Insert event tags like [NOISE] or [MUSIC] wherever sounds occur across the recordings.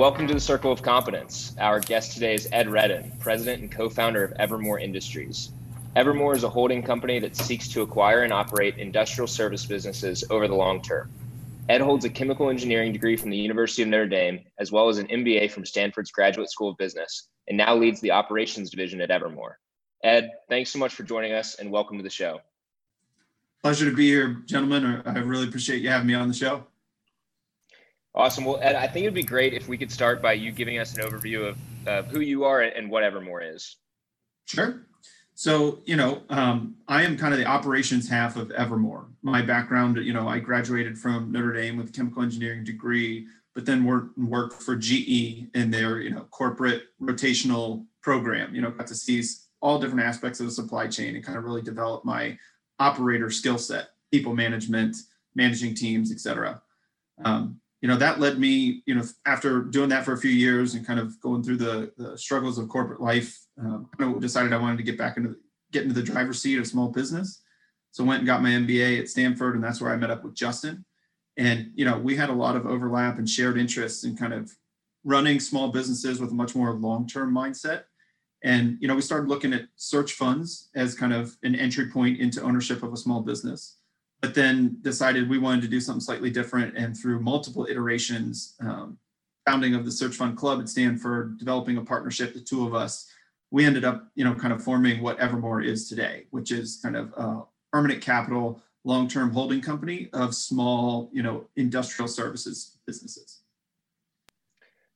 Welcome to the Circle of Competence. Our guest today is Ed Redden, president and co founder of Evermore Industries. Evermore is a holding company that seeks to acquire and operate industrial service businesses over the long term. Ed holds a chemical engineering degree from the University of Notre Dame, as well as an MBA from Stanford's Graduate School of Business, and now leads the operations division at Evermore. Ed, thanks so much for joining us and welcome to the show. Pleasure to be here, gentlemen. I really appreciate you having me on the show. Awesome. Well, Ed, I think it'd be great if we could start by you giving us an overview of, of who you are and what Evermore is. Sure. So, you know, um, I am kind of the operations half of Evermore. My background, you know, I graduated from Notre Dame with a chemical engineering degree, but then worked worked for GE in their, you know, corporate rotational program. You know, got to see all different aspects of the supply chain and kind of really develop my operator skill set, people management, managing teams, et cetera. Um, you know that led me you know after doing that for a few years and kind of going through the, the struggles of corporate life um, kind of decided i wanted to get back into get into the driver's seat of small business. So went and got my mba at stanford and that's where i met up with justin. And you know we had a lot of overlap and shared interests in kind of running small businesses with a much more long-term mindset. And you know we started looking at search funds as kind of an entry point into ownership of a small business but then decided we wanted to do something slightly different. And through multiple iterations, um, founding of the Search Fund Club at Stanford, developing a partnership, the two of us, we ended up, you know, kind of forming what Evermore is today, which is kind of a permanent capital, long-term holding company of small, you know, industrial services businesses.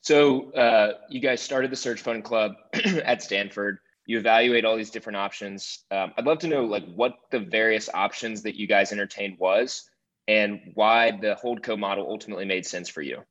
So uh, you guys started the Search Fund Club [CLEARS THROAT] at Stanford you evaluate all these different options. Um, I'd love to know like what the various options that you guys entertained was and why the hold holdco model ultimately made sense for you.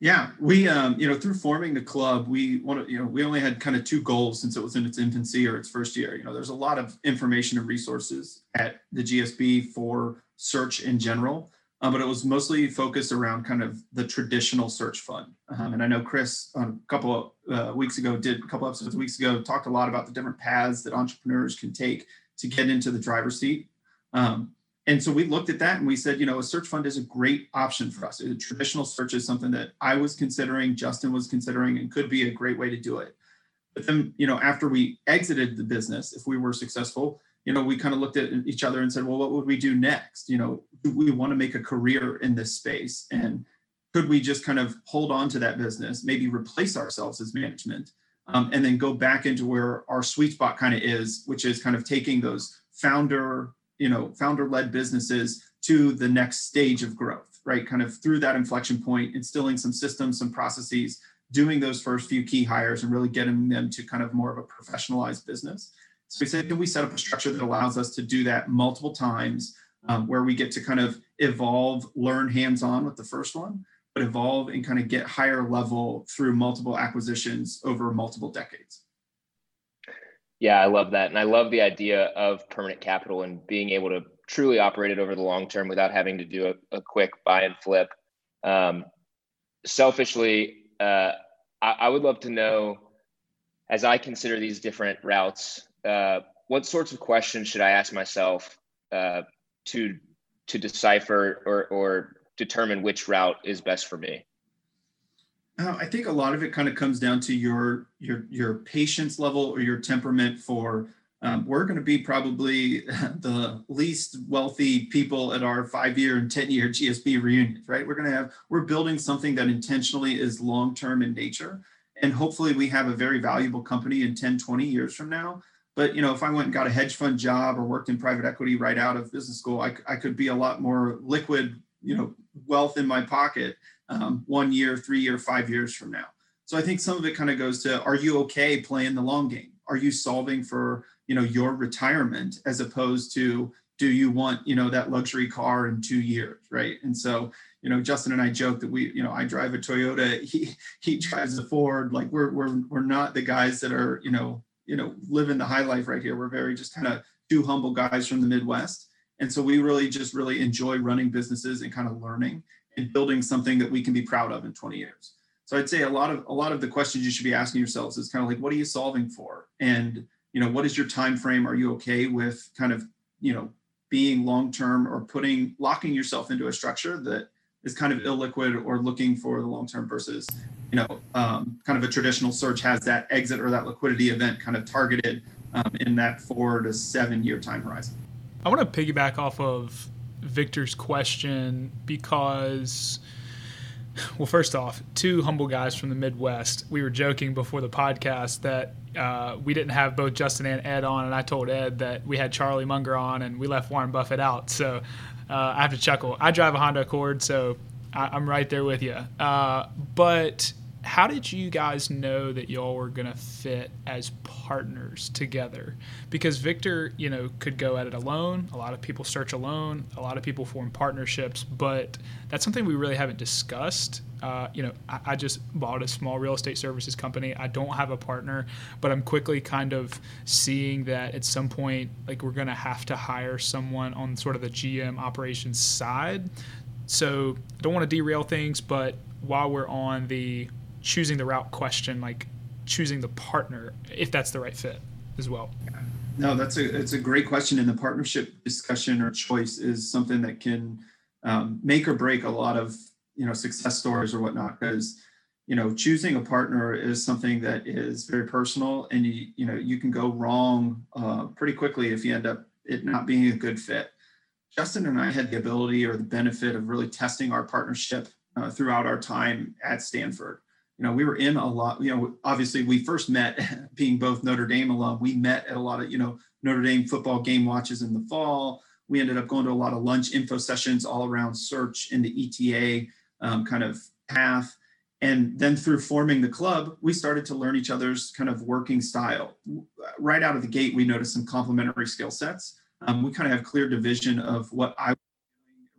Yeah, we um, you know through forming the club, we want to you know we only had kind of two goals since it was in its infancy or its first year. You know, there's a lot of information and resources at the GSB for search in general, um, but it was mostly focused around kind of the traditional search fund. Um, and I know Chris a couple of uh, weeks ago did a couple episodes weeks ago talked a lot about the different paths that entrepreneurs can take to get into the driver's seat. Um, and so we looked at that and we said, you know, a search fund is a great option for us. A traditional search is something that I was considering, Justin was considering, and could be a great way to do it. But then, you know, after we exited the business, if we were successful, you know, we kind of looked at each other and said, well, what would we do next? You know, do we want to make a career in this space? And could we just kind of hold on to that business, maybe replace ourselves as management, um, and then go back into where our sweet spot kind of is, which is kind of taking those founder, you know, founder-led businesses to the next stage of growth, right? Kind of through that inflection point, instilling some systems, some processes, doing those first few key hires and really getting them to kind of more of a professionalized business. So we said, can we set up a structure that allows us to do that multiple times, um, where we get to kind of evolve, learn hands-on with the first one, but evolve and kind of get higher level through multiple acquisitions over multiple decades. Yeah, I love that. And I love the idea of permanent capital and being able to truly operate it over the long term without having to do a, a quick buy and flip. Um, selfishly, uh, I, I, would love to know, as I consider these different routes, uh, what sorts of questions should I ask myself uh, to to decipher or or determine which route is best for me? Uh, I think a lot of it kind of comes down to your your your patience level or your temperament for. Um, we're going to be probably [LAUGHS] the least wealthy people at our five-year and ten-year GSB reunions, right? We're going to have we're building something that intentionally is long-term in nature, and hopefully we have a very valuable company in 10, 20 years from now but you know, if I went and got a hedge fund job or worked in private equity right out of business school, I, I could be a lot more liquid, you know, wealth in my pocket um, one year, three year, five years from now. So I think some of it kind of goes to: Are you okay playing the long game? Are you solving for you know your retirement as opposed to do you want you know that luxury car in two years, right? And so you know, Justin and I joke that we, you know, I drive a Toyota, he he drives a Ford. Like we're we're we're not the guys that are, you know, you know, living the high life right here. We're very just kind of two humble guys from the Midwest. And so we really just really enjoy running businesses and kind of learning and building something that we can be proud of in 20 years. So I'd say a lot of a lot of the questions you should be asking yourselves is kind of like, what are you solving for? And you know, what is your time frame? Are you okay with kind of, you know, being long term or putting locking yourself into a structure that is kind of illiquid or looking for the long term versus, you know, um, kind of a traditional search has that exit or that liquidity event kind of targeted um, in that four to seven year time horizon. I want to piggyback off of Victor's question because, well, first off, two humble guys from the Midwest. We were joking before the podcast that uh, we didn't have both Justin and Ed on, and I told Ed that we had Charlie Munger on and we left Warren Buffett out. So uh, I have to chuckle. I drive a Honda Accord, so I, am right there with you. Uh, but how did you guys know that y'all were going to fit as partners together? Because Victor, you know, could go at it alone. A lot of people search alone. A lot of people form partnerships, but that's something we really haven't discussed. Uh, you know, I, I, just bought a small real estate services company. I don't have a partner, but I'm quickly kind of seeing that at some point, like we're going to have to hire someone on sort of the GM operations side. So I don't want to derail things, but while we're on the choosing the route question, like choosing the partner, if that's the right fit as well? No, that's a it's a great question, and the partnership discussion or choice is something that can um, make or break a lot of you know success stories or whatnot. Because you know choosing a partner is something that is very personal, and you you know you can go wrong uh, pretty quickly if you end up it not being a good fit. Justin and I had the ability or the benefit of really testing our partnership uh, throughout our time at Stanford you know, we were in a lot, you know, obviously we first met [LAUGHS] being both Notre Dame alum. We met at a lot of, you know, Notre Dame football game watches in the fall. We ended up going to a lot of lunch info sessions all around search in the ETA um, kind of path. And then through forming the club, we started to learn each other's kind of working style. Right out of the gate, we noticed some complementary skill sets. Um, we kind of have clear division of what I was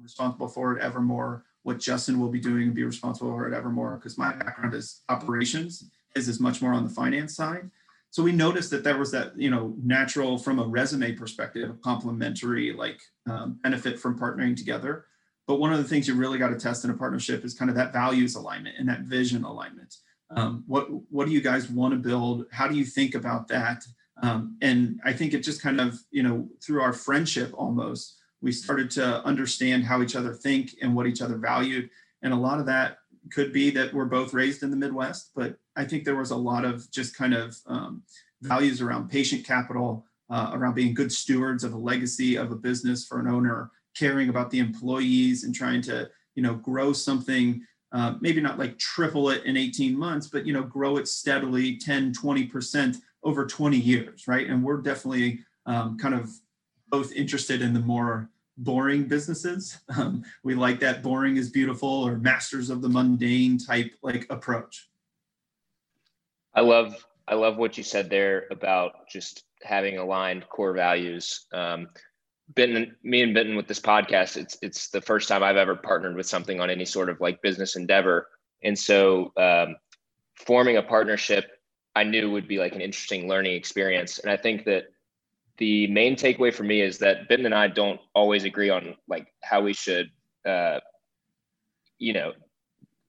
responsible for at Evermore, what Justin will be doing and be responsible for at Evermore because my background is operations. His is much more on the finance side. So we noticed that there was that, you know, natural from a resume perspective, complementary like um, benefit from partnering together. But one of the things you really got to test in a partnership is kind of that values alignment and that vision alignment. Um, what what do you guys want to build? How do you think about that? Um, and I think it just kind of, you know, through our friendship almost, we started to understand how each other think and what each other valued. And a lot of that could be that we're both raised in the midwest but i think there was a lot of just kind of um, values around patient capital uh, around being good stewards of a legacy of a business for an owner caring about the employees and trying to you know grow something uh, maybe not like triple it in 18 months but you know grow it steadily 10 20% over 20 years right? And we're definitely um, kind of both interested in the more boring businesses. [LAUGHS] Um, we like that boring is beautiful or masters of the mundane type like approach. I love I love what you said there about just having aligned core values. Um, Benton, me and Benton with this podcast, it's it's the first time I've ever partnered with something on any sort of like business endeavor, and so um, forming a partnership I knew would be like an interesting learning experience. And I think that the main takeaway for me is that Ben and I don't always agree on like how we should, uh, you know,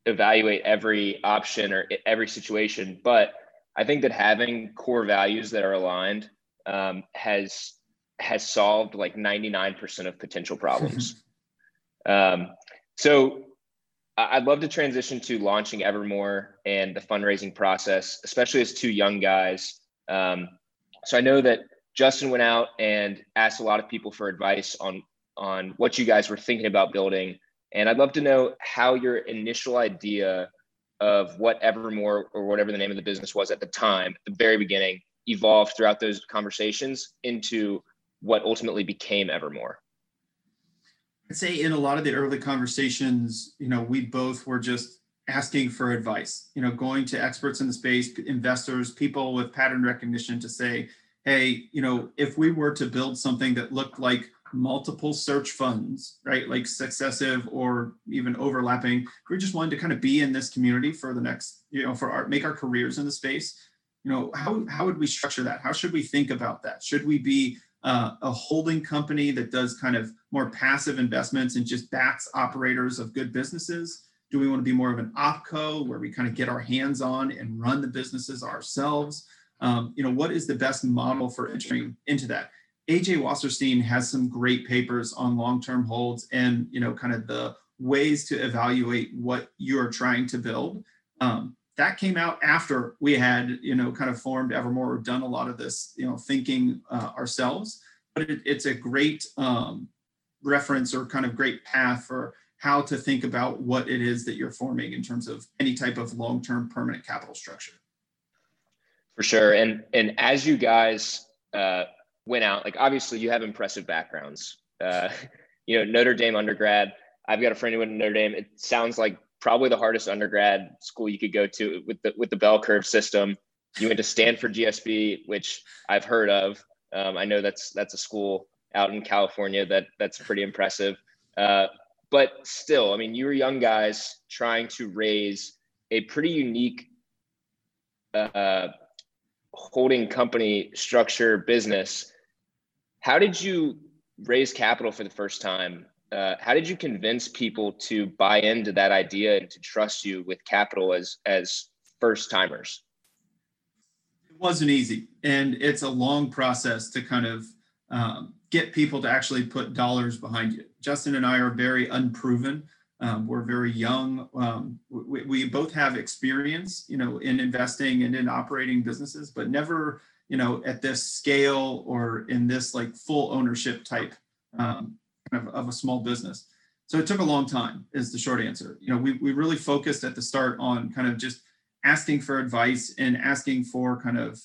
evaluate every option or every situation. But I think that having core values that are aligned um, has has solved like 99% of potential problems. [LAUGHS] um, so I'd love to transition to launching Evermore and the fundraising process, especially as two young guys. Um, so I know that Justin went out and asked a lot of people for advice on on what you guys were thinking about building. And I'd love to know how your initial idea of what Evermore or whatever the name of the business was at the time, at the very beginning, evolved throughout those conversations into what ultimately became Evermore. I'd say in a lot of the early conversations, you know, we both were just asking for advice, you know, going to experts in the space, investors, people with pattern recognition to say, hey, you know, if we were to build something that looked like multiple search funds, right, like successive or even overlapping, we just wanted to kind of be in this community for the next, you know, for our make our careers in the space. You know, how how would we structure that? How should we think about that? Should we be uh, a holding company that does kind of more passive investments and just backs operators of good businesses? Do we want to be more of an opco where we kind of get our hands on and run the businesses ourselves? Um, you know, what is the best model for entering into that? AJ Wasserstein has some great papers on long-term holds and, you know, kind of the ways to evaluate what you're trying to build. Um, that came out after we had, you know, kind of formed Evermore, done a lot of this, you know, thinking uh, ourselves. But it, it's a great um, reference or kind of great path for how to think about what it is that you're forming in terms of any type of long-term permanent capital structure. For sure, and and as you guys uh, went out, like obviously you have impressive backgrounds. Uh, [LAUGHS] you know, Notre Dame undergrad. I've got a friend who went to Notre Dame. It sounds like probably the hardest undergrad school you could go to with the with the bell curve system. You went to Stanford GSB, which I've heard of. Um, I know that's that's a school out in California that that's pretty impressive. Uh, but still, I mean, you were young guys trying to raise a pretty unique uh, holding company structure business. How did you raise capital for the first time? Uh, how did you convince people to buy into that idea and to trust you with capital as as first timers? It wasn't easy, and it's a long process to kind of um, get people to actually put dollars behind you. Justin and I are very unproven. Um, we're very young. Um, we, we, both have experience, you know, in investing and in operating businesses, but never, you know, at this scale or in this like full ownership type um, kind of, of a small business. So it took a long time is the short answer. You know, we, we really focused at the start on kind of just asking for advice and asking for kind of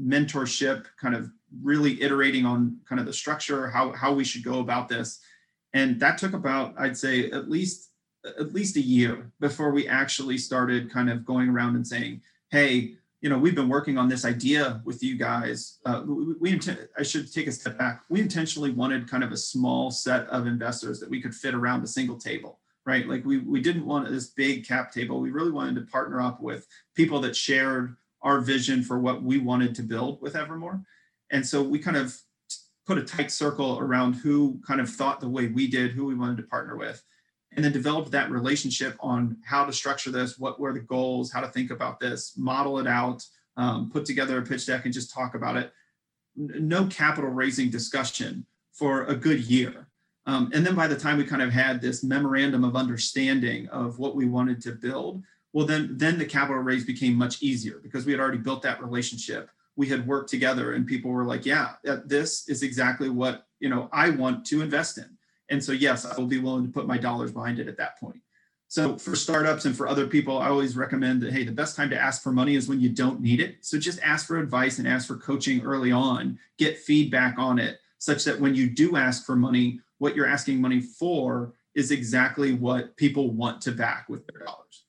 mentorship, kind of really iterating on kind of the structure, how, how we should go about this. And that took about, I'd say, at least at least a year before we actually started kind of going around and saying, hey, you know, we've been working on this idea with you guys. Uh, we, we I should take a step back. We intentionally wanted kind of a small set of investors that we could fit around a single table, right? Like we, we didn't want this big cap table. We really wanted to partner up with people that shared our vision for what we wanted to build with Evermore. And so we kind of put a tight circle around who kind of thought the way we did, who we wanted to partner with, and then develop that relationship on how to structure this, what were the goals, how to think about this, model it out, um, put together a pitch deck and just talk about it. No capital raising discussion for a good year. Um, and then by the time we kind of had this memorandum of understanding of what we wanted to build, well, then, then the capital raise became much easier because we had already built that relationship. We had worked together and people were like, yeah, uh, this is exactly what, you know, I want to invest in. And so, yes, I will be willing to put my dollars behind it at that point. So for startups and for other people, I always recommend that, hey, the best time to ask for money is when you don't need it. So just ask for advice and ask for coaching early on, get feedback on it, such that when you do ask for money, what you're asking money for is exactly what people want to back with their dollars.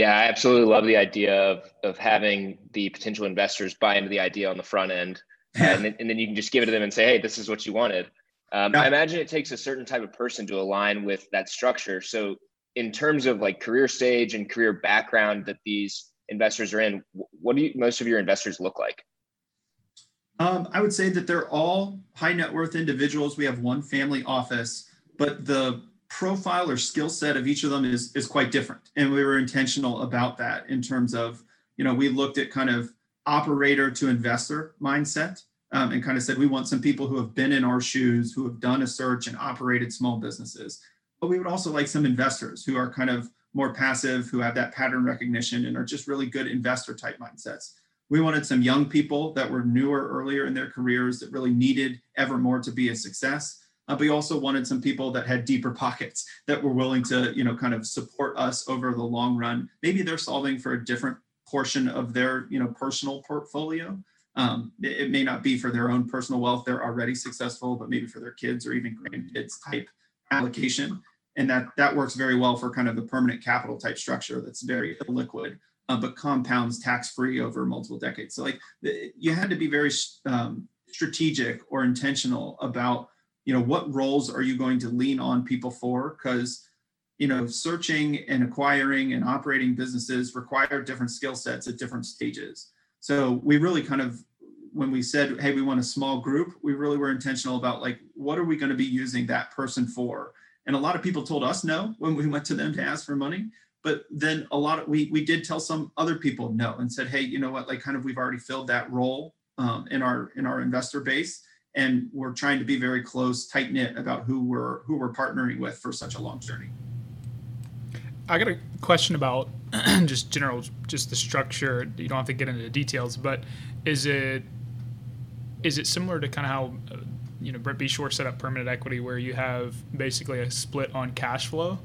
Yeah, I absolutely love the idea of of having the potential investors buy into the idea on the front end, and, then, and then you can just give it to them and say, "Hey, this is what you wanted." Um, yeah. I imagine it takes a certain type of person to align with that structure. So, in terms of like career stage and career background that these investors are in, what do you, most of your investors look like? Um, I would say that they're all high net worth individuals. We have one family office, but the profile or skill set of each of them is is quite different. And we were intentional about that in terms of you know we looked at kind of operator to investor mindset um, and kind of said we want some people who have been in our shoes who have done a search and operated small businesses. But we would also like some investors who are kind of more passive who have that pattern recognition and are just really good investor type mindsets. We wanted some young people that were newer earlier in their careers that really needed Evermore to be a success uh, but we also wanted some people that had deeper pockets that were willing to, you know, kind of support us over the long run. Maybe they're solving for a different portion of their, you know, personal portfolio. Um, it, it, may not be for their own personal wealth; they're already successful, but maybe for their kids or even grandkids type application. And that that works very well for kind of the permanent capital type structure that's very liquid. Uh, but compounds tax free over multiple decades. So like you had to be very um, strategic or intentional about you know what roles are you going to lean on people for? Because you know searching and acquiring and operating businesses require different skill sets at different stages. So we really kind of when we said hey we want a small group we really were intentional about like what are we going to be using that person for? And a lot of people told us no when we went to them to ask for money but then a lot of we we did tell some other people no and said hey you know what? Like kind of we've already filled that role um, in our in our investor base and we're trying to be very close, tight knit about who we're who we're partnering with for such a long journey. I got a question about [CLEARS THROAT] just general, just the structure. You don't have to get into the details, but is it is it similar to kind of how uh, you know Brent Beshore set up permanent equity, where you have basically a split on cash flow?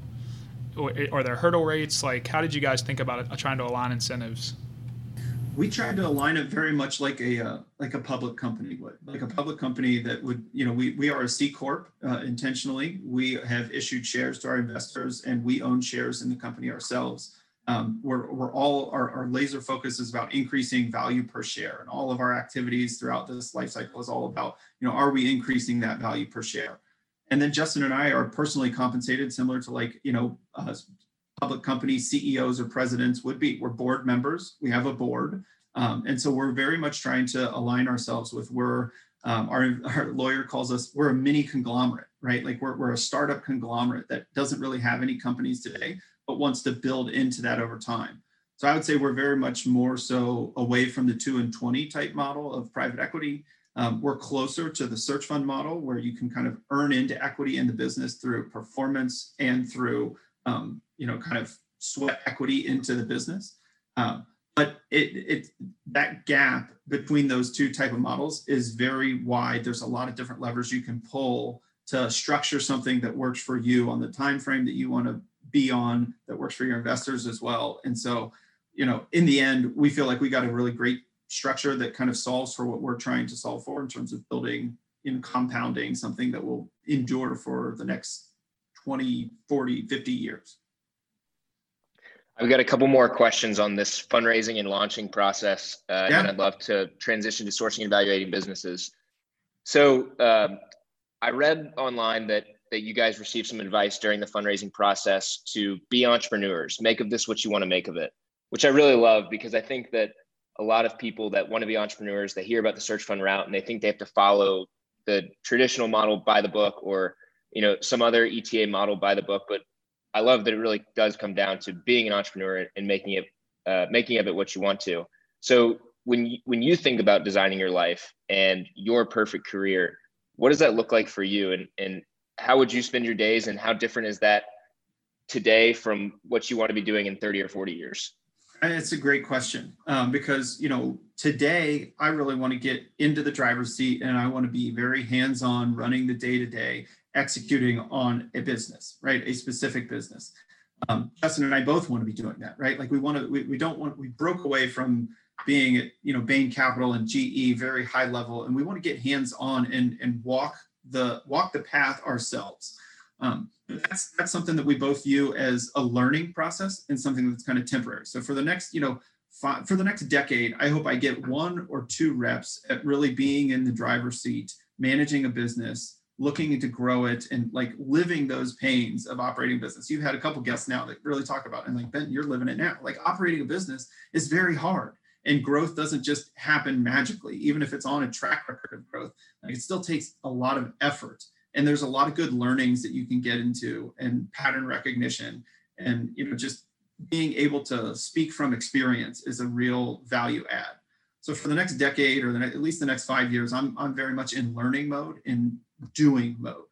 Or are there hurdle rates? Like, how did you guys think about it, trying to align incentives? We tried to align it very much like a uh, like a public company would like a public company that would you know we we are a c corp uh, intentionally. We have issued shares to our investors and we own shares in the company ourselves. Um, we're, we're all our, our laser focus is about increasing value per share and all of our activities throughout this life cycle is all about you know are we increasing that value per share? And then justin and i are personally compensated similar to like you know uh, public company CEOs or presidents would be. We're board members. We have a board. Um, and so we're very much trying to align ourselves with where um, our, our lawyer calls us, we're a mini conglomerate, right? Like we're, we're a startup conglomerate that doesn't really have any companies today, but wants to build into that over time. So I would say we're very much more so away from the two and 20 type model of private equity. Um, we're closer to the search fund model where you can kind of earn into equity in the business through performance and through um, you know, kind of sweat equity into the business. Um, but it, it that gap between those two type of models is very wide. There's a lot of different levers you can pull to structure something that works for you on the time frame that you want to be on, that works for your investors as well. And so, you know, in the end, we feel like we got a really great structure that kind of solves for what we're trying to solve for in terms of building and compounding something that will endure for the next 20, 40, 50 years. I've got a couple more questions on this fundraising and launching process, uh, yeah. and I'd love to transition to sourcing and evaluating businesses. So um, I read online that that you guys received some advice during the fundraising process to be entrepreneurs, make of this what you want to make of it, which I really love because I think that a lot of people that want to be entrepreneurs, they hear about the search fund route and they think they have to follow the traditional model by the book or you know some other ETA model by the book, but I love that it really does come down to being an entrepreneur and making it uh, making of it what you want to. So when you, when you think about designing your life and your perfect career, what does that look like for you? And and how would you spend your days? And how different is that today from what you want to be doing in 30 or 40 years? It's a great question um, because you know today I really want to get into the driver's seat and I want to be very hands-on, running the day-to-day executing on a business, right? A specific business. Um, Justin and I both want to be doing that, right? Like we want to, we, we don't want, we broke away from being at, you know, Bain Capital and GE, very high level, and we want to get hands on and, and walk the, walk the path ourselves. Um, that's, that's something that we both view as a learning process and something that's kind of temporary. So for the next, you know, five, for the next decade, I hope I get one or two reps at really being in the driver's seat, managing a business, looking to grow it and like living those pains of operating business. You've had a couple guests now that really talk about and like Ben, you're living it now. Like operating a business is very hard. And growth doesn't just happen magically, even if it's on a track record of growth. Like it still takes a lot of effort. And there's a lot of good learnings that you can get into and pattern recognition and you know just being able to speak from experience is a real value add. So for the next decade or the, at least the next five years, I'm, I'm very much in learning mode, in doing mode.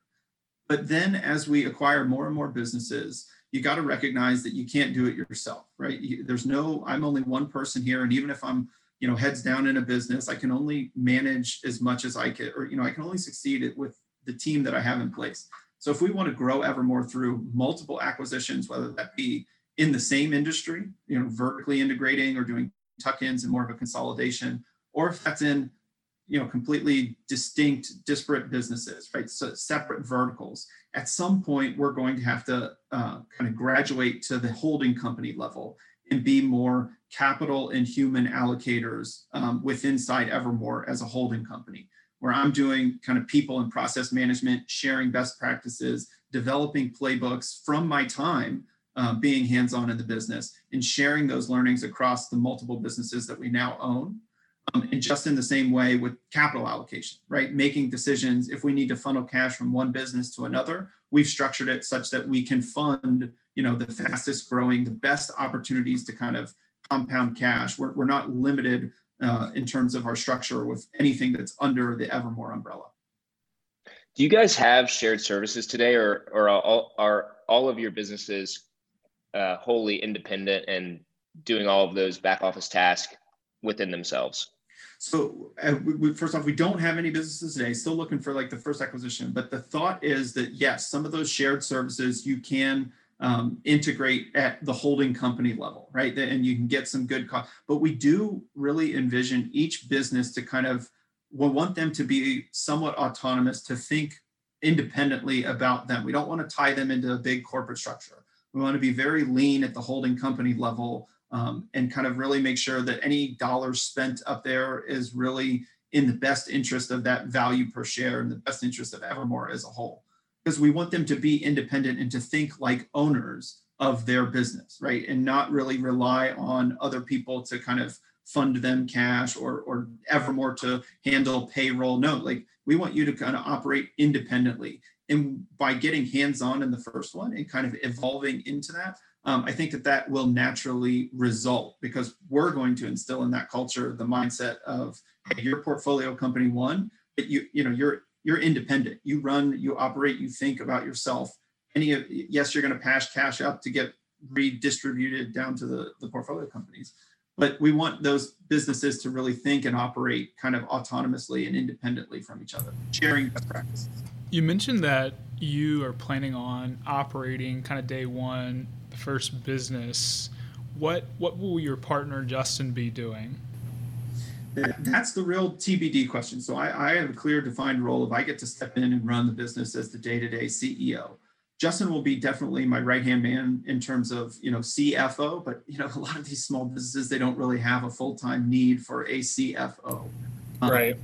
But then as we acquire more and more businesses, you got to recognize that you can't do it yourself, right? There's no, I'm only one person here. And even if I'm, you know, heads down in a business, I can only manage as much as I can, or, you know, I can only succeed with the team that I have in place. So if we want to grow Evermore through multiple acquisitions, whether that be in the same industry, you know, vertically integrating or doing tuck-ins and more of a consolidation, or if that's in you know completely distinct disparate businesses right? So separate verticals. At some point we're going to have to uh, kind of graduate to the holding company level and be more capital and human allocators um, with inside evermore as a holding company where i'm doing kind of people and process management sharing best practices developing playbooks from my time uh, being hands-on in the business and sharing those learnings across the multiple businesses that we now own um, and just in the same way with capital allocation, right? Making decisions if we need to funnel cash from one business to another, we've structured it such that we can fund, you know, the fastest growing, the best opportunities to kind of compound cash. We're, we're not limited uh, in terms of our structure with anything that's under the Evermore umbrella. do you guys have shared services today, or or all, are all of your businesses uh, wholly independent and doing all of those back office tasks within themselves? So uh, we, we, first off, we don't have any businesses today. Still looking for like the first acquisition, but the thought is that yes, some of those shared services you can um, integrate at the holding company level, right? And you can get some good cost. But we do really envision each business to kind of we want them to be somewhat autonomous to think independently about them. We don't want to tie them into a big corporate structure. We want to be very lean at the holding company level um, and kind of really make sure that any dollars spent up there is really in the best interest of that value per share and the best interest of Evermore as a whole. Because we want them to be independent and to think like owners of their business, right? And not really rely on other people to kind of fund them cash or or Evermore to handle payroll. No, like we want you to kind of operate independently. And by getting hands-on in the first one and kind of evolving into that, um, I think that that will naturally result because we're going to instill in that culture the mindset of hey, your portfolio company one, but you you know you're you're independent. You run, you operate, you think about yourself. Any of yes, you're going to pass cash up to get redistributed down to the, the portfolio companies but we want those businesses to really think and operate kind of autonomously and independently from each other, sharing best practices. You mentioned that you are planning on operating kind of day one, the first business. What what will your partner Justin be doing? That's the real TBD question. So I, I have a clear defined role if I get to step in and run the business as the day-to-day CEO. Justin will be definitely my right hand man in terms of you know CFO, but you know [LAUGHS] a lot of these small businesses they don't really have a full time need for a CFO. Um, right.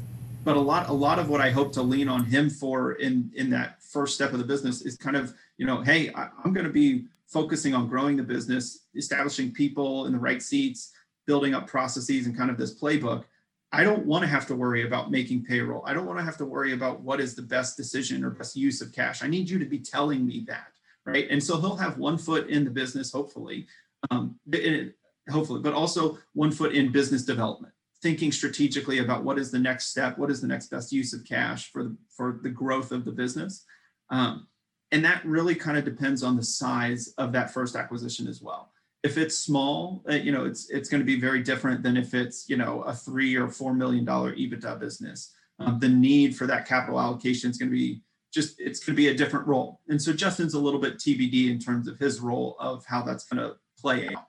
But a lot a lot of what I hope to lean on him for in in that first step of the business is kind of you know hey I, I'm going to be focusing on growing the business, establishing people in the right seats, building up processes and kind of this playbook. I don't want to have to worry about making payroll. I don't want to have to worry about what is the best decision or best use of cash. I need you to be telling me that, right? And so he'll have one foot in the business, hopefully, um, it, hopefully, but also one foot in business development, thinking strategically about what is the next step, what is the next best use of cash for the for the growth of the business, um, and that really kind of depends on the size of that first acquisition as well if it's small, uh, you know, it's it's going to be very different than if it's you know a three or four million dollar EBITDA business. Um, the need for that capital allocation is going to be just it's going to be a different role. And so Justin's a little bit TBD in terms of his role of how that's going to play out.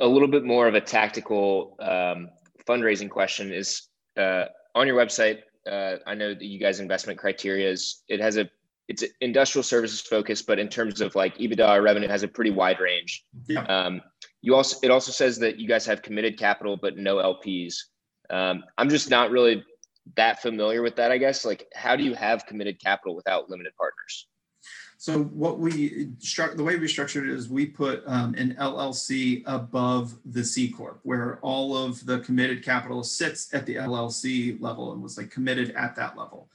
A little bit more of a tactical um, fundraising question is uh, on your website. Uh, I know that you guys investment criteria is it has a it's industrial services focused, but in terms of like EBITDA revenue has a pretty wide range. Yeah. Um, you also it also says that you guys have committed capital but no LPs. Um, I'm just not really that familiar with that. I guess like how do you have committed capital without limited partners? So what we the way we structured it is we put um, an LLC above the C corp, where all of the committed capital sits at the LLC level and was like committed at that level,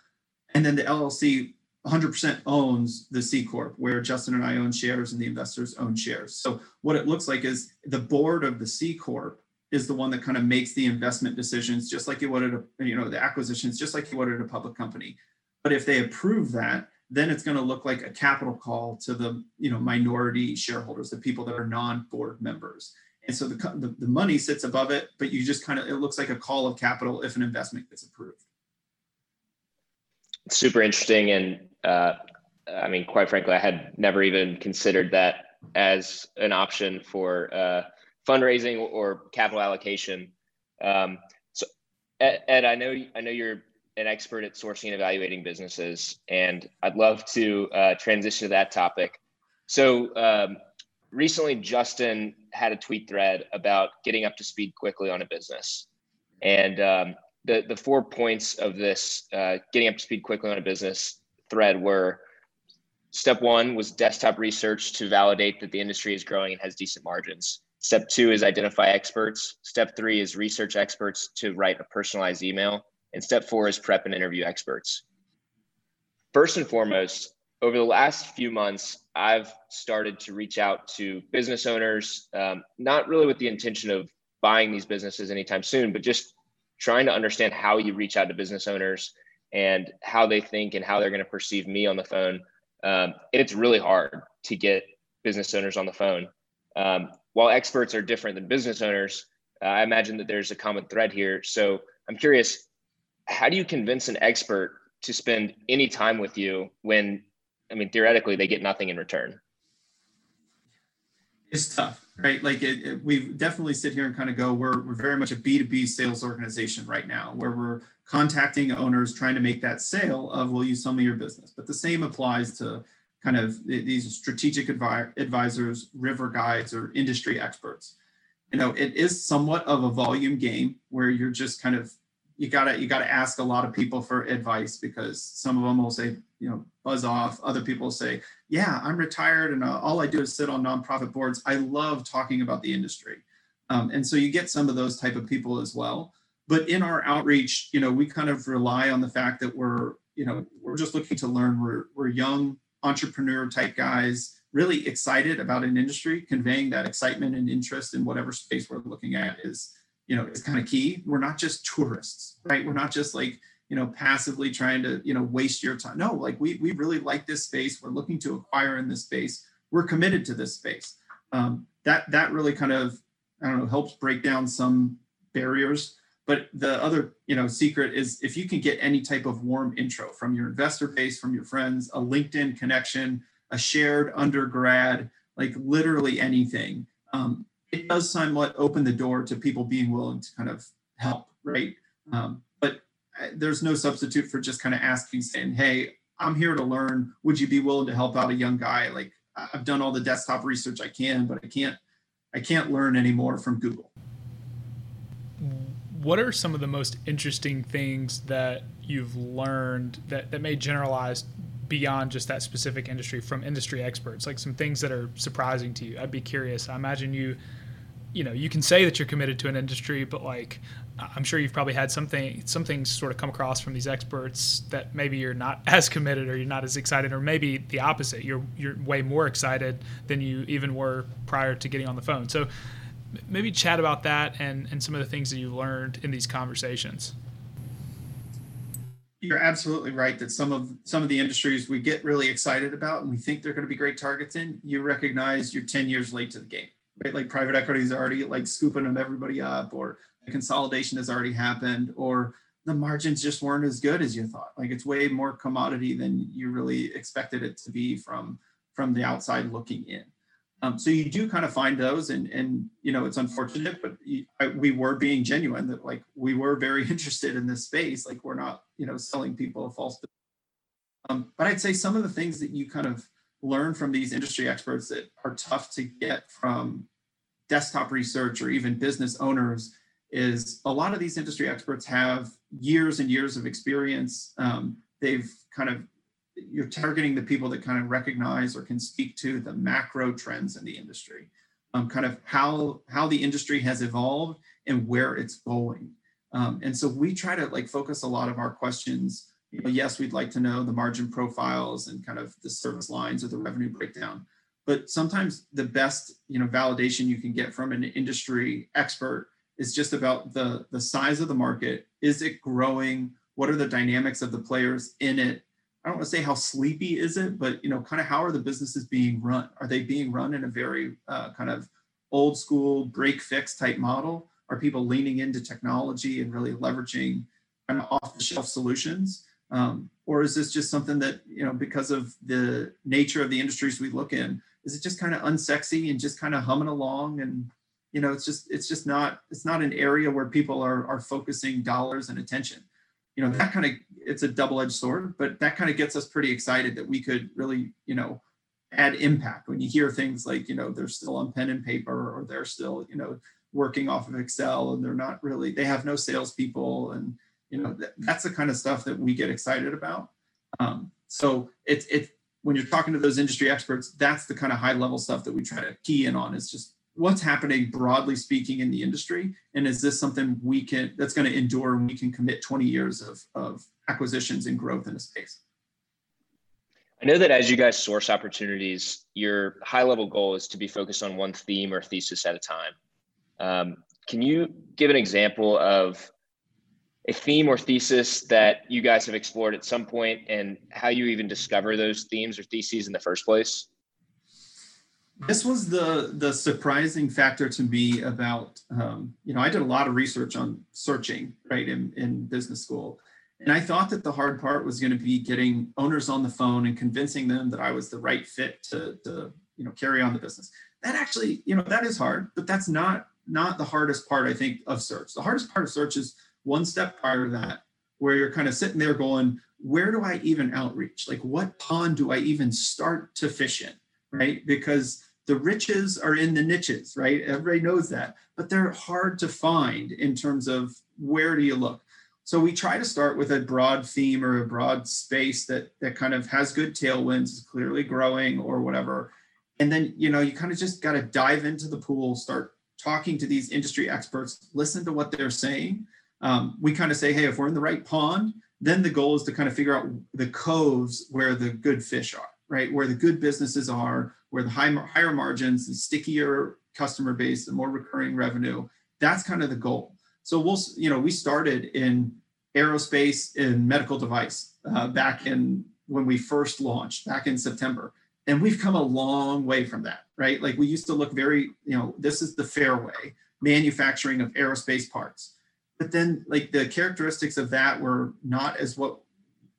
and then the LLC 100% owns the C Corp, where Justin and I own shares and the investors own shares. So what it looks like is the board of the C Corp is the one that kind of makes the investment decisions, just like you would at a, you know, the acquisitions, just like you would at a public company. But if they approve that, then it's going to look like a capital call to the, you know, minority shareholders, the people that are non-board members. And so the, the, the money sits above it, but you just kind of, it looks like a call of capital if an investment gets approved super interesting and uh, I mean, quite frankly, I had never even considered that as an option for uh, fundraising or capital allocation. Um, so, Ed, Ed, I know I know you're an expert at sourcing and evaluating businesses, and I'd love to uh, transition to that topic. So, um, recently, Justin had a tweet thread about getting up to speed quickly on a business, and um, the the four points of this uh, getting up to speed quickly on a business thread were step one was desktop research to validate that the industry is growing and has decent margins. Step two is identify experts. Step three is research experts to write a personalized email. And step four is prep and interview experts. First and foremost, over the last few months, I've started to reach out to business owners, um, not really with the intention of buying these businesses anytime soon, but just trying to understand how you reach out to business owners and how they think and how they're going to perceive me on the phone. Um, it's really hard to get business owners on the phone. Um, while experts are different than business owners, uh, I imagine that there's a common thread here. So I'm curious, how do you convince an expert to spend any time with you when, I mean, theoretically, they get nothing in return? It's tough, right? Like it, it, we definitely sit here and kind of go, we're, we're very much a B2B sales organization right now, where we're contacting owners trying to make that sale of, will you sell me your business? But the same applies to kind of these strategic advi- advisors, river guides, or industry experts. You know, it is somewhat of a volume game where you're just kind of you gotta you gotta ask a lot of people for advice because some of them will say you know buzz off. Other people say yeah i'm retired and uh, all i do is sit on nonprofit boards. I love talking about the industry. Um, and so you get some of those type of people as well. But in our outreach you know we kind of rely on the fact that we're you know we're just looking to learn. We're, we're young entrepreneur type guys really excited about an industry. Conveying that excitement and interest in whatever space we're looking at is you know, is kind of key. We're not just tourists, right? We're not just like, you know, passively trying to, you know, waste your time. No, like we, we really like this space. We're looking to acquire in this space. We're committed to this space. Um, that, that really kind of, I don't know, helps break down some barriers. But the other, you know, secret is if you can get any type of warm intro from your investor base, from your friends, a LinkedIn connection, a shared undergrad, like literally anything, um, it does somewhat open the door to people being willing to kind of help, right? Um, but uh, there's no substitute for just kind of asking, saying, "Hey, I'm here to learn. Would you be willing to help out a young guy? Like I've done all the desktop research I can, but I can't, I can't learn anymore from Google." What are some of the most interesting things that you've learned that, that may generalize beyond just that specific industry from industry experts like some things that are surprising to you i'd be curious i imagine you you know you can say that you're committed to an industry but like i'm sure you've probably had something some things sort of come across from these experts that maybe you're not [LAUGHS] as committed or you're not as excited or maybe the opposite you're you're way more excited than you even were prior to getting on the phone. So maybe chat about that and and some of the things that you've learned in these conversations. You're absolutely right that some of some of the industries we get really excited about and we think they're going to be great targets in you recognize you're 10 years late to the game right? Like private equity is already like scooping them everybody up, or consolidation has already happened, or the margins just weren't as good as you thought. Like it's way more commodity than you really expected it to be from from the outside looking in. Um, so you do kind of find those, and and you know it's unfortunate, but I, we were being genuine that like we were very [LAUGHS] interested in this space. Like we're not you know selling people a false. Um, but I'd say some of the things that you kind of learn from these industry experts that are tough to get from desktop research or even business owners is a lot of these industry experts have years and years of experience. Um, they've kind of you're targeting the people that kind of recognize or can speak to the macro trends in the industry, um, kind of how how the industry has evolved and where it's going. Um, and so we try to like focus a lot of our questions. You know, yes, we'd like to know the margin profiles and kind of the service lines or the revenue breakdown, but sometimes the best you know validation you can get from an industry expert is just about the the size of the market. Is it growing? What are the dynamics of the players in it? I don't want to say how sleepy is it but you know kind of how are the businesses being run? Are they being run in a very uh, kind of old school break fix type model? Are people leaning into technology and really leveraging kind of off the shelf solutions um, or is this just something that you know because of the nature of the industries we look in is it just kind of unsexy and just kind of humming along? And you know it's just it's just not it's not an area where people are are focusing dollars and attention. You know that kind of it's a double-edged sword but that kind of gets us pretty excited that we could really you know add impact. When you hear things like you know they're still on pen and paper or they're still you know working off of excel and they're not really they have no salespeople and you know that, that's the kind of stuff that we get excited about um, so it's it's when you're talking to those industry experts, that's the kind of high level stuff that we try to key in on is just what's happening broadly speaking in the industry. And is this something we can, that's going to endure and we can commit 20 years of, of acquisitions and growth in a space? I know that as you guys source opportunities, your high level goal is to be focused on one theme or thesis at a time. Um, can you give an example of a theme or thesis that you guys have explored at some point and how you even discover those themes or theses in the first place? This was the the surprising factor to me about um, you know I did a lot of research on searching right in, in business school and I thought that the hard part was going to be getting owners on the phone and convincing them that I was the right fit to, to you know carry on the business. That actually, you know, that is hard, but that's not not the hardest part, I think, of search. The hardest part of search is one step prior to that, where you're kind of sitting there going, where do I even outreach? Like what pond do I even start to fish in? Right. Because the riches are in the niches, right? Everybody knows that, but they're hard to find in terms of where do you look? So we try to start with a broad theme or a broad space that that kind of has good tailwinds, is clearly growing or whatever. And then you know you kind of just got to dive into the pool, start talking to these industry experts, listen to what they're saying. Um, we kind of say, hey, if we're in the right pond, then the goal is to kind of figure out the coves where the good fish are, right? Where the good businesses are, where the high, higher margins, the stickier customer base, the more recurring revenue. That's kind of the goal. So we'll, you know, we started in aerospace and medical device uh, back in when we first launched back in September. And we've come a long way from that, right? Like we used to look very, you know, this is the fairway manufacturing of aerospace parts. But then, like the characteristics of that were not as what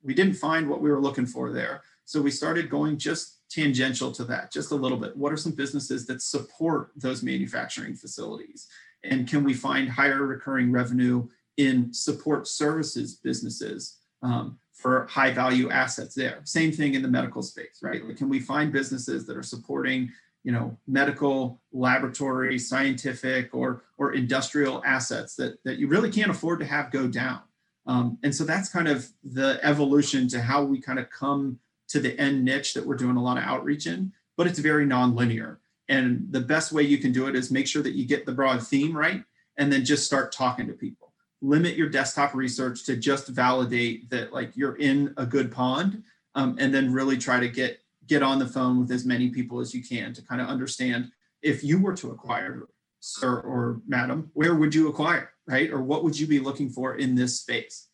we didn't find what we were looking for there. So we started going just tangential to that, just a little bit. What are some businesses that support those manufacturing facilities? And can we find higher recurring revenue in support services businesses um, for high value assets there? Same thing in the medical space, right? Like, can we find businesses that are supporting you know medical laboratory scientific or or industrial assets that that you really can't afford to have go down um, and so that's kind of the evolution to how we kind of come to the end niche that we're doing a lot of outreach in but it's very nonlinear and the best way you can do it is make sure that you get the broad theme right and then just start talking to people. Limit your desktop research to just validate that like you're in a good pond um, and then really try to get get on the phone with as many people as you can to kind of understand if you were to acquire sir or madam where would you acquire right or what would you be looking for in this space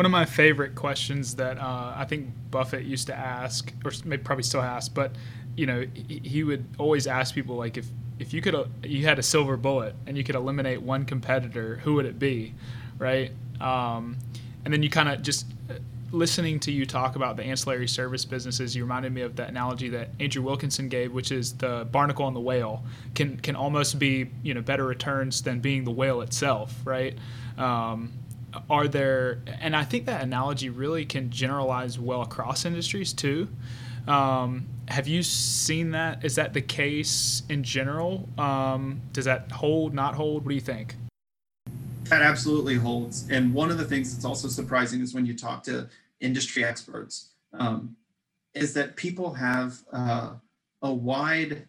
one of my favorite questions that uh, I think Buffett used to ask, or maybe probably still asks, but you know, he, would always ask people like, if if you could, uh, you had a silver bullet and you could eliminate one competitor, who would it be, right? Um, and then you kind of just listening to you talk about the ancillary service businesses, you reminded me of the analogy that Andrew Wilkinson gave, which is the barnacle and the whale can can almost be you know better returns than being the whale itself, right? Um, are there, and I think that analogy really can generalize well across industries too. Um, have you seen that? Is that the case in general? Um, does that hold, not hold? What do you think? That absolutely holds. And one of the things that's also surprising is when you talk to industry experts, um, is that people have uh, a wide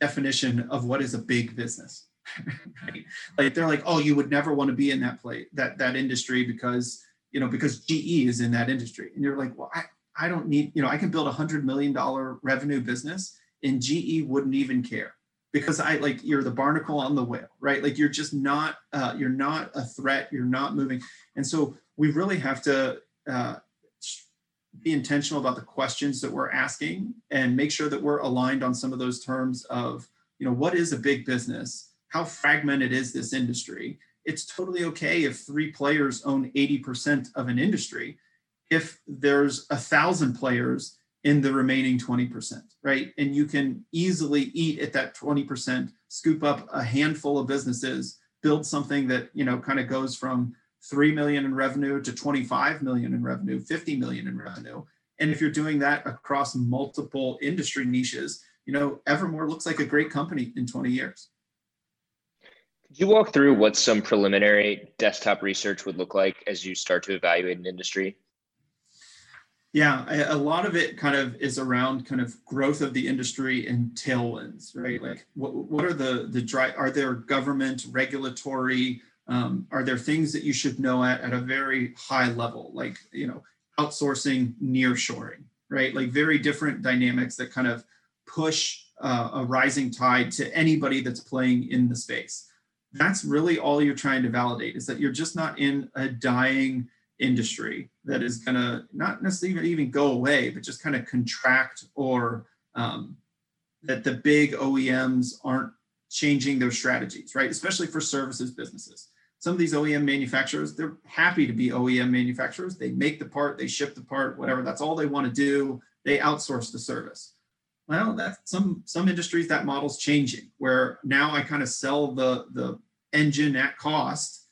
definition of what is a big business. [LAUGHS] right? Like they're like, oh, you would never want to be in that place, that that industry because you know because GE is in that industry, and you're like, well, I, I don't need, you know, I can build a hundred million dollar revenue business and GE wouldn't even care because I like you're the barnacle on the whale, right? Like you're just not, uh, you're not a threat, you're not moving. And so we really have to uh, be intentional about the questions that we're asking and make sure that we're aligned on some of those terms of, you know, what is a big business? How fragmented is this industry? It's totally okay if three players own 80% of an industry if there's a thousand players in the remaining 20%, right? And you can easily eat at that 20%, scoop up a handful of businesses, build something that, you know, kind of goes from 3 million in revenue to 25 million in revenue, 50 million in revenue. And if you're doing that across multiple industry niches, you know, Evermore looks like a great company in 20 years. Could you walk through what some preliminary desktop research would look like as you start to evaluate an industry? Yeah, a lot of it kind of is around kind of growth of the industry and tailwinds, right? Like, what, what are the the dry? Are there government regulatory? Um, are there things that you should know at at a very high level, like you know, outsourcing, nearshoring, right? Like very different dynamics that kind of push uh, a rising tide to anybody that's playing in the space. that's really all you're trying to validate is that you're just not in a dying industry that is going to not necessarily even go away, but just kind of contract or um, that the big OEMs aren't changing their strategies, right? Especially for services businesses. Some of these OEM manufacturers, they're happy to be OEM manufacturers. They make the part, they ship the part, whatever. That's all they want to do. They outsource the service. Well, that some some industries that model's changing where now I kind of sell the the engine at cost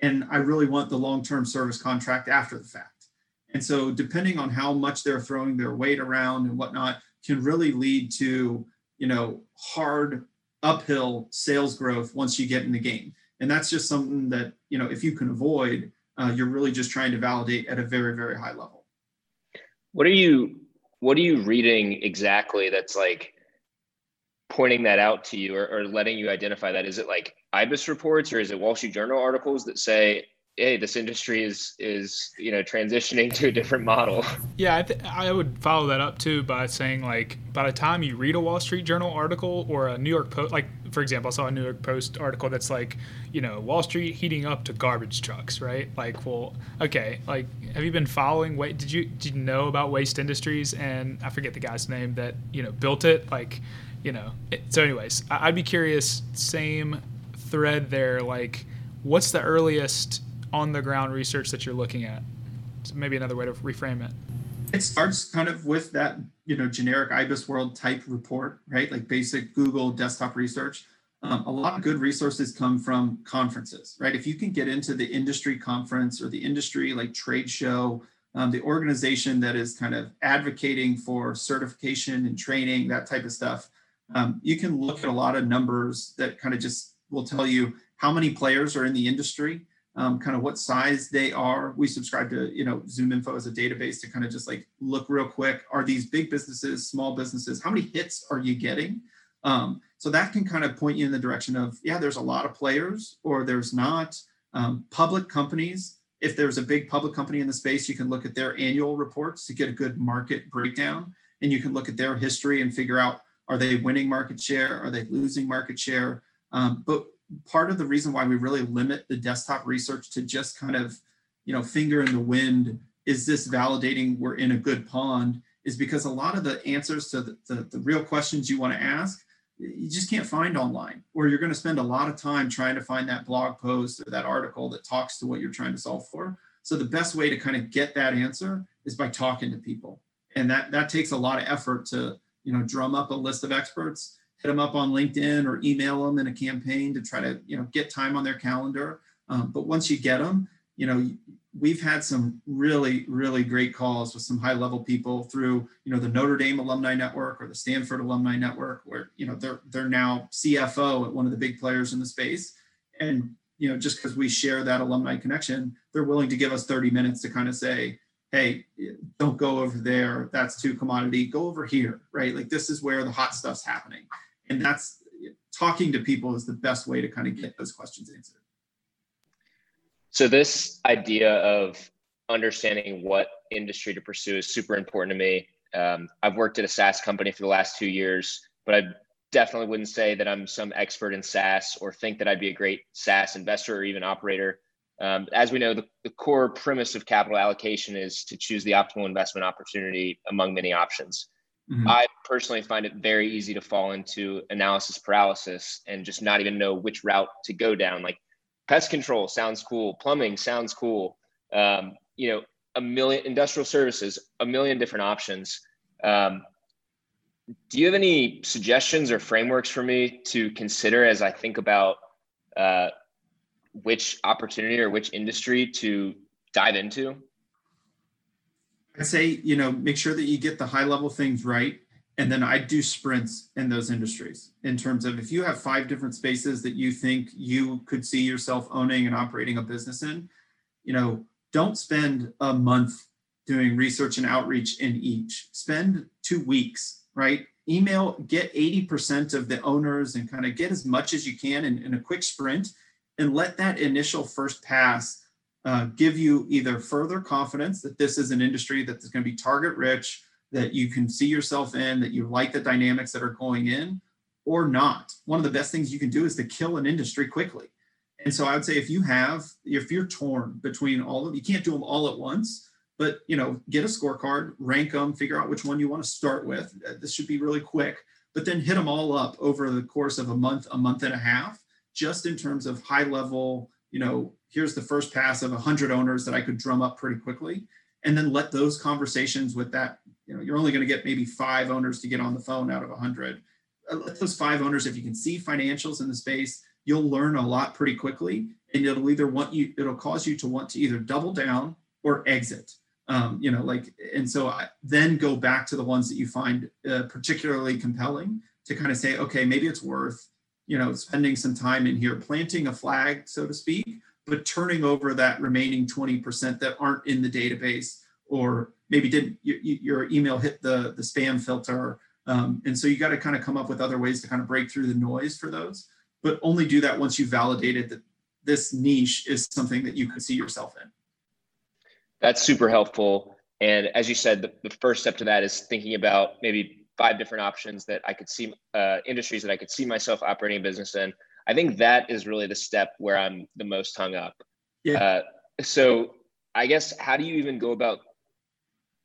and I really want the long-term service contract after the fact. And so depending on how much they're throwing their weight around and whatnot can really lead to, you know, hard uphill sales growth once you get in the game. And that's just something that, you know, if you can avoid, uh, you're really just trying to validate at a very, very high level. What are you what are you reading exactly that's like pointing that out to you or, or letting you identify that? Is it like IBIS reports or is it Wall Street Journal articles that say, hey, this industry is is you know transitioning to a different model. Yeah, I, th- I would follow that up too by saying like by the time you read a Wall Street Journal article or a New York Post, like for example, I saw a New York Post article that's like you know Wall Street heating up to garbage trucks, right? Like, well, okay, like have you been following? Wait, did you did you know about Waste Industries and I forget the guy's name that you know built it? Like, you know. It, so, anyways, I'd be curious. Same thread there, like. What's the earliest on the ground research that you're looking at? So maybe another way to reframe it. It starts kind of with that, you know, generic IBIS world type report, right? Like basic Google desktop research. Um, a lot of good resources come from conferences, right? If you can get into the industry conference or the industry like trade show, um, the organization that is kind of advocating for certification and training, that type of stuff, um, you can look at a lot of numbers that kind of just will tell you how many players are in the industry, um, kind of what size they are. We subscribe to, you know, ZoomInfo as a database to kind of just like look real quick. Are these big businesses, small businesses? How many hits are you getting? Um, so that can kind of point you in the direction of, yeah, there's a lot of players or there's not. Um, public companies, if there's a big public company in the space, you can look at their annual reports to get a good market breakdown. And you can look at their history and figure out, are they winning market share? Are they losing market share? Um, but part of the reason why we really limit the desktop research to just kind of, you know, finger in the wind, is this validating we're in a good pond, is because a lot of the answers to the, the, the real questions you want to ask, you just can't find online, or you're going to spend a lot of time trying to find that blog post or that article that talks to what you're trying to solve for. So the best way to kind of get that answer is by talking to people. And that that takes a lot of effort to, you know, drum up a list of experts hit them up on LinkedIn or email them in a campaign to try to you know get time on their calendar. Um, but once you get them, you know we've had some really really great calls with some high level people through you know the Notre Dame alumni network or the Stanford alumni network where you know they're they're now CFO at one of the big players in the space. And you know just because we share that alumni connection they're willing to give us 30 minutes to kind of say hey don't go over there. That's too commodity. Go over here right? Like this is where the hot stuff's happening and that's talking to people is the best way to kind of get those questions answered. So this idea of understanding what industry to pursue is super important to me. Um, i've worked at a saas company for the last two years but i definitely wouldn't say that i'm some expert in saas or think that i'd be a great saas investor or even operator. Um, as we know, the, the, core premise of capital allocation is to choose the optimal investment opportunity among many options. Mm-hmm. I personally find it very easy to fall into analysis paralysis and just not even know which route to go down. Like pest control sounds cool, plumbing sounds cool. Um, you know, a million industrial services, a million different options. Um, do you have any suggestions or frameworks for me to consider as I think about uh, which opportunity or which industry to dive into? I'd say, you know, make sure that you get the high level things right. And then I do sprints in those industries in terms of if you have five different spaces that you think you could see yourself owning and operating a business in, you know, don't spend a month doing research and outreach in each. Spend two weeks, right? Email, get 80% of the owners and kind of get as much as you can in, in a quick sprint and let that initial first pass uh, give you either further confidence that this is an industry that is going to be target rich, that you can see yourself in, that you like the dynamics that are going in, or not. One of the best things you can do is to kill an industry quickly. And so I would say if you have, if you're torn between all of, you can't do them all at once, but you know, get a scorecard, rank them, figure out which one you want to start with. Uh, this should be really quick, but then hit them all up over the course of a month, a month and a half, just in terms of high level, you know, here's the first pass of 100 owners that I could drum up pretty quickly. And then let those conversations with that, you know, you're only going to get maybe five owners to get on the phone out of 100. Uh, let those five owners, if you can see financials in the space, you'll learn a lot pretty quickly. And it'll either want you, it'll cause you to want to either double down or exit. Um, you know, like, and so I then go back to the ones that you find uh, particularly compelling to kind of say, okay, maybe it's worth, you know, spending some time in here, planting a flag, so to speak, but turning over that remaining 20% that aren't in the database or maybe didn't your, your email hit the the spam filter. Um, and so you got to kind of come up with other ways to kind of break through the noise for those but only do that once you've validated that this niche is something that you could see yourself in. That's super helpful. And as you said the, the first step to that is thinking about maybe five different options that i could see uh, industries that i could see myself operating a business in I think that is really the step where I'm the most hung up. Yeah. Uh, so I guess how do you even go about?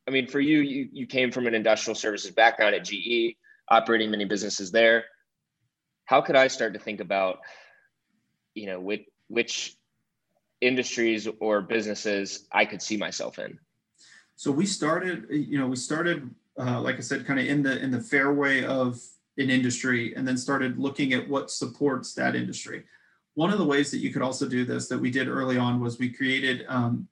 I mean, for you, you you came from an industrial services background at GE, operating many businesses there. How could I start to think about, you know, which which industries or businesses I could see myself in? So we started, you know, we started, uh, like I said, kind of in the in the fairway of an industry and then started looking at what supports that industry. One of the ways that you could also do this that we did early on was we created, um,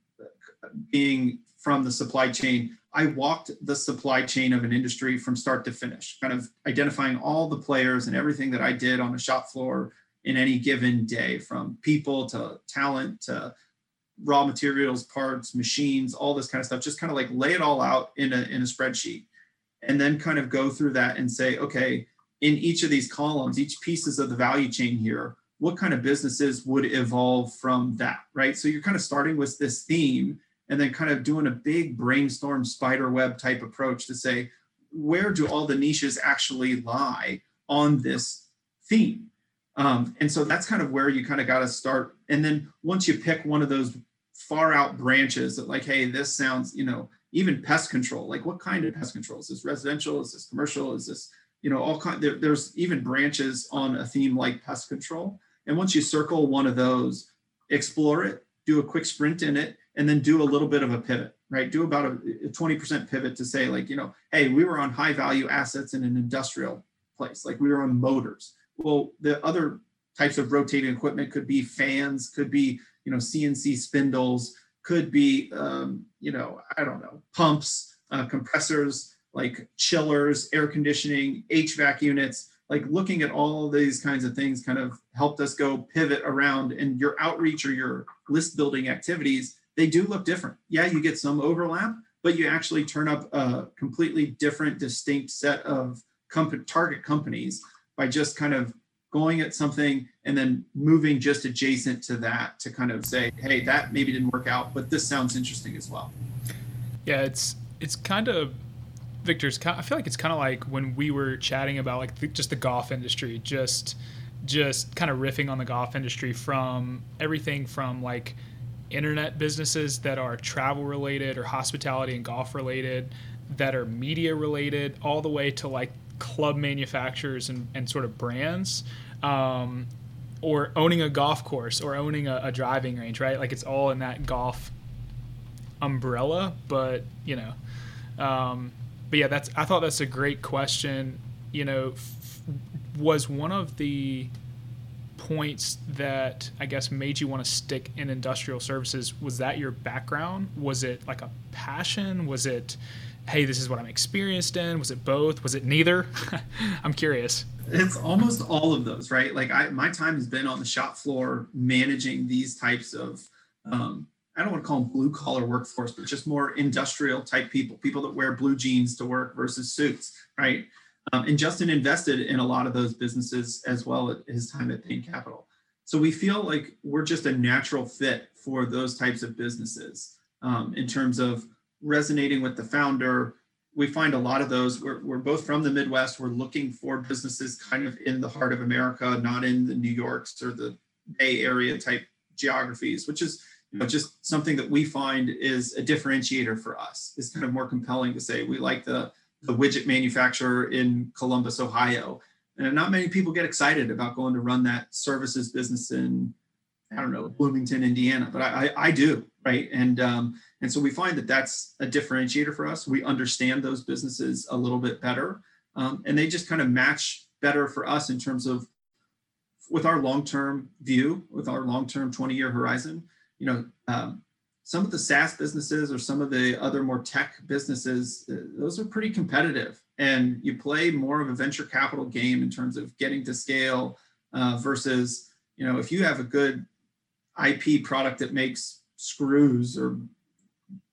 being from the supply chain, I walked the supply chain of an industry from start to finish, kind of identifying all the players and everything that I did on a shop floor in any given day, from people to talent to raw materials, parts, machines, all this kind of stuff. Just kind of like lay it all out in a in a spreadsheet, and then kind of go through that and say, okay, in each of these columns, each pieces of the value chain here, what kind of businesses would evolve from that, right? So you're kind of starting with this theme and then kind of doing a big brainstorm spider web type approach to say, where do all the niches actually lie on this theme? Um, and so that's kind of where you kind of got to start. And then once you pick one of those far out branches that like, hey, this sounds, you know, even pest control, like what kind of pest control? Is this residential? Is this commercial? Is this you know, all kind there, there's even branches on a theme like pest control. And once you circle one of those, explore it, do a quick sprint in it, and then do a little bit of a pivot, right? Do about a, a 20% pivot to say, like, you know, hey, we were on high value assets in an industrial place, like we were on motors. Well, the other types of rotating equipment could be fans, could be, you know, CNC spindles, could be, um, you know, I don't know, pumps, uh, compressors, like chillers, air conditioning, HVAC units, like looking at all these kinds of things kind of helped us go pivot around and your outreach or your list building activities, they do look different. Yeah, you get some overlap, but you actually turn up a completely different, distinct set of comp- target companies by just kind of going at something and then moving just adjacent to that to kind of say, hey, that maybe didn't work out, but this sounds interesting as well. Yeah, it's it's kind of Victor's. I feel like it's kind of like when we were chatting about like the, just the golf industry, just just kind of riffing on the golf industry from everything from like internet businesses that are travel related or hospitality and golf related, that are media related, all the way to like club manufacturers and, and sort of brands. Um, or owning a golf course or owning a, a driving range, right? Like it's all in that golf umbrella, but you know, um, but yeah, that's I thought that's a great question. You know, f- was one of the points that I guess made you want to stick in industrial services was that your background? Was it like a passion? Was it hey, this is what I'm experienced in? Was it both? Was it neither? [LAUGHS] I'm curious. It's almost all of those, right? Like I my time has been on the shop floor managing these types of um, I don't want to call them blue collar workforce, but just more industrial type people, people that wear blue jeans to work versus suits, right? Um, and Justin invested in a lot of those businesses as well at his time at Bain Capital. So we feel like we're just a natural fit for those types of businesses um, in terms of resonating with the founder. We find a lot of those. We're, we're both from the Midwest. We're looking for businesses kind of in the heart of America, not in the New Yorks or the Bay Area type geographies, which is you know, just something that we find is a differentiator for us. It's kind of more compelling to say we like the the widget manufacturer in Columbus, Ohio, and not many people get excited about going to run that services business in I don't know Bloomington, Indiana, but I I, I do right, and um, and so we find that that's a differentiator for us. We understand those businesses a little bit better, um, and they just kind of match better for us in terms of with our long-term view, with our long-term 20-year horizon. You know, um, some of the SaaS businesses or some of the other more tech businesses, uh, those are pretty competitive, and you play more of a venture capital game in terms of getting to scale uh, versus you know if you have a good IP product that makes screws or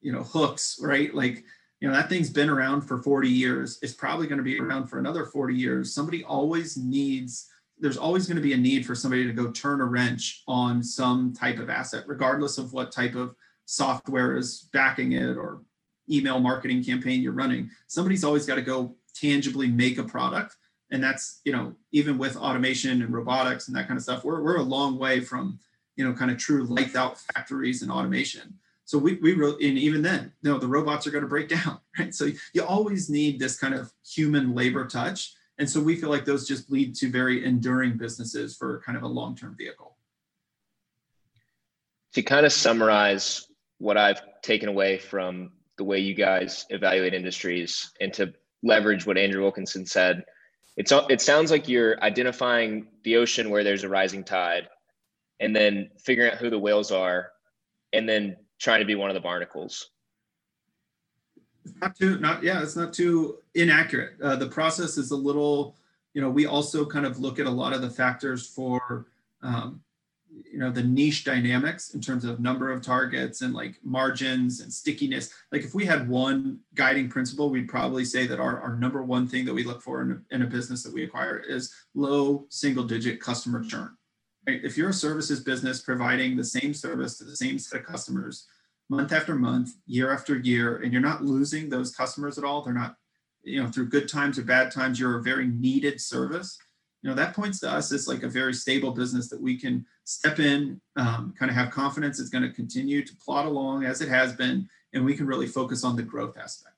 you know hooks, right? Like you know that thing's been around for 40 years. It's probably going to be around for another 40 years. Somebody always needs. There's always going to be a need for somebody to go turn a wrench on some type of asset, regardless of what type of software is backing it or email marketing campaign you're running. Somebody's always got to go tangibly make a product and that's you know even with automation and robotics and that kind of stuff we're, we're a long way from you know, kind of true lights out factories and automation. So we, we wrote, and even then, know, the robots are going to break down, [LAUGHS] right? So you always need this kind of human labor touch. And so we feel like those just lead to very enduring businesses for kind of a long-term vehicle. To kind of summarize what I've taken away from the way you guys evaluate industries and to leverage what Andrew Wilkinson said, it's it sounds like you're identifying the ocean where there's a rising tide and then figuring out who the whales are, and then trying to be one of the barnacles. Not too, not yeah, it's not too inaccurate. Uh, the process is a little, you know, we also kind of look at a lot of the factors for, um, you know, the niche dynamics in terms of number of targets and like margins and stickiness. Like if we had one guiding principle, we'd probably say that our, our number one thing that we look for in a, in a business that we acquire is low single digit customer churn right? If you're a services business providing the same service to the same set of customers month after month, year after year, and you're not losing those customers at all, they're not, you know, through good times or bad times, you're a very needed service. You know, that points to us as like a very stable business that we can step in, um, kind of have confidence it's going to continue to plot along as it has been, and we can really focus on the growth aspect.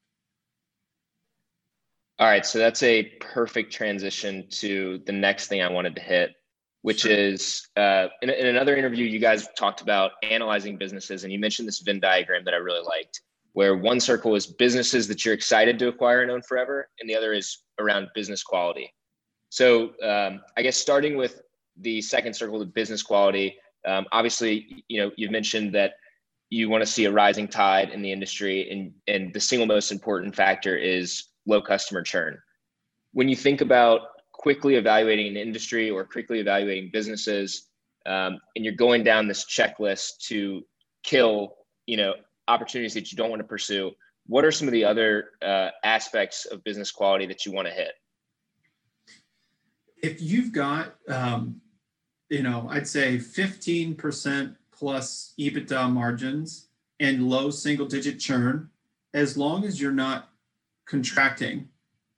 All right, so that's a perfect transition to the next thing I wanted to hit, which sure. is uh, in, in, another interview you guys talked about analyzing businesses and you mentioned this venn diagram that i really liked where one circle is businesses that you're excited to acquire and own forever and the other is around business quality so um, i guess starting with the second circle the business quality um, obviously you know you've mentioned that you want to see a rising tide in the industry and, and the single most important factor is low customer churn when you think about quickly evaluating an industry or quickly evaluating businesses, um, and you're going down this checklist to kill, you know, opportunities that you don't want to pursue. What are some of the other uh, aspects of business quality that you want to hit? If you've got, um, you know, I'd say 15% plus EBITDA margins and low single digit churn, as long as you're not contracting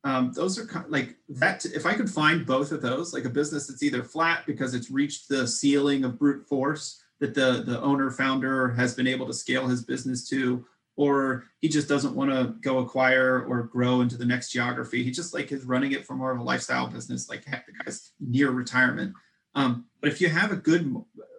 um, those are kind of like that. If I could find both of those, like a business that's either flat because it's reached the ceiling of brute force that the the owner founder has been able to scale his business to, or he just doesn't want to go acquire or grow into the next geography. He just like is running it for more of a lifestyle business. Like heck, the guy's near retirement. Um, but if you have a good,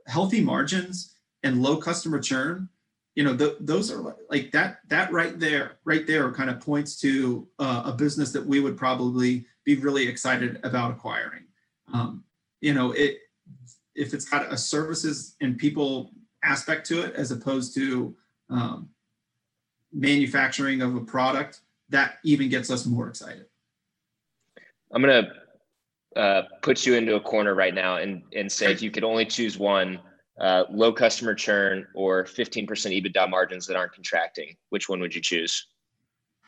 healthy margins and low customer churn, you know the, those are like that that right there right there kind of points to uh, a business that we would probably be really excited about acquiring. Um, you know it if it's got a services and people aspect to it as opposed to um, manufacturing of a product that even gets us more excited. I'm going to uh, put you into a corner right now and, and say if you could only choose one uh, low customer churn or 15% EBITDA margins that aren't contracting? Which one would you choose?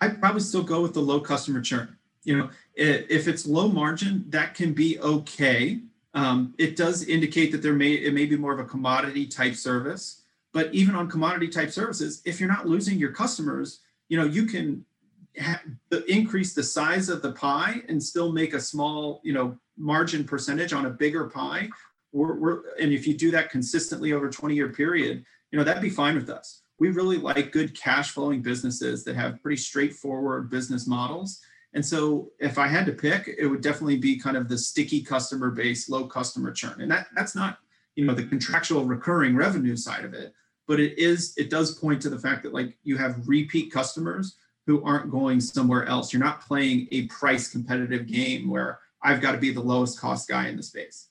I'd probably still go with the low customer churn. You know, if it's low margin, that can be okay. Um, it does indicate that there may it may be more of a commodity type service. But even on commodity type services, if you're not losing your customers, you know, you can ha- increase the size of the pie and still make a small, you know, margin percentage on a bigger pie we're, we're and if you do that consistently over a 20 year period, you know, that'd be fine with us. We really like good cash flowing businesses that have pretty straightforward business models. And so if I had to pick, it would definitely be kind of the sticky customer base, low customer churn. And that that's not, you know, the contractual recurring revenue side of it, but it is, it does point to the fact that like you have repeat customers who aren't going somewhere else. You're not playing a price competitive game where I've got to be the lowest cost guy in the space.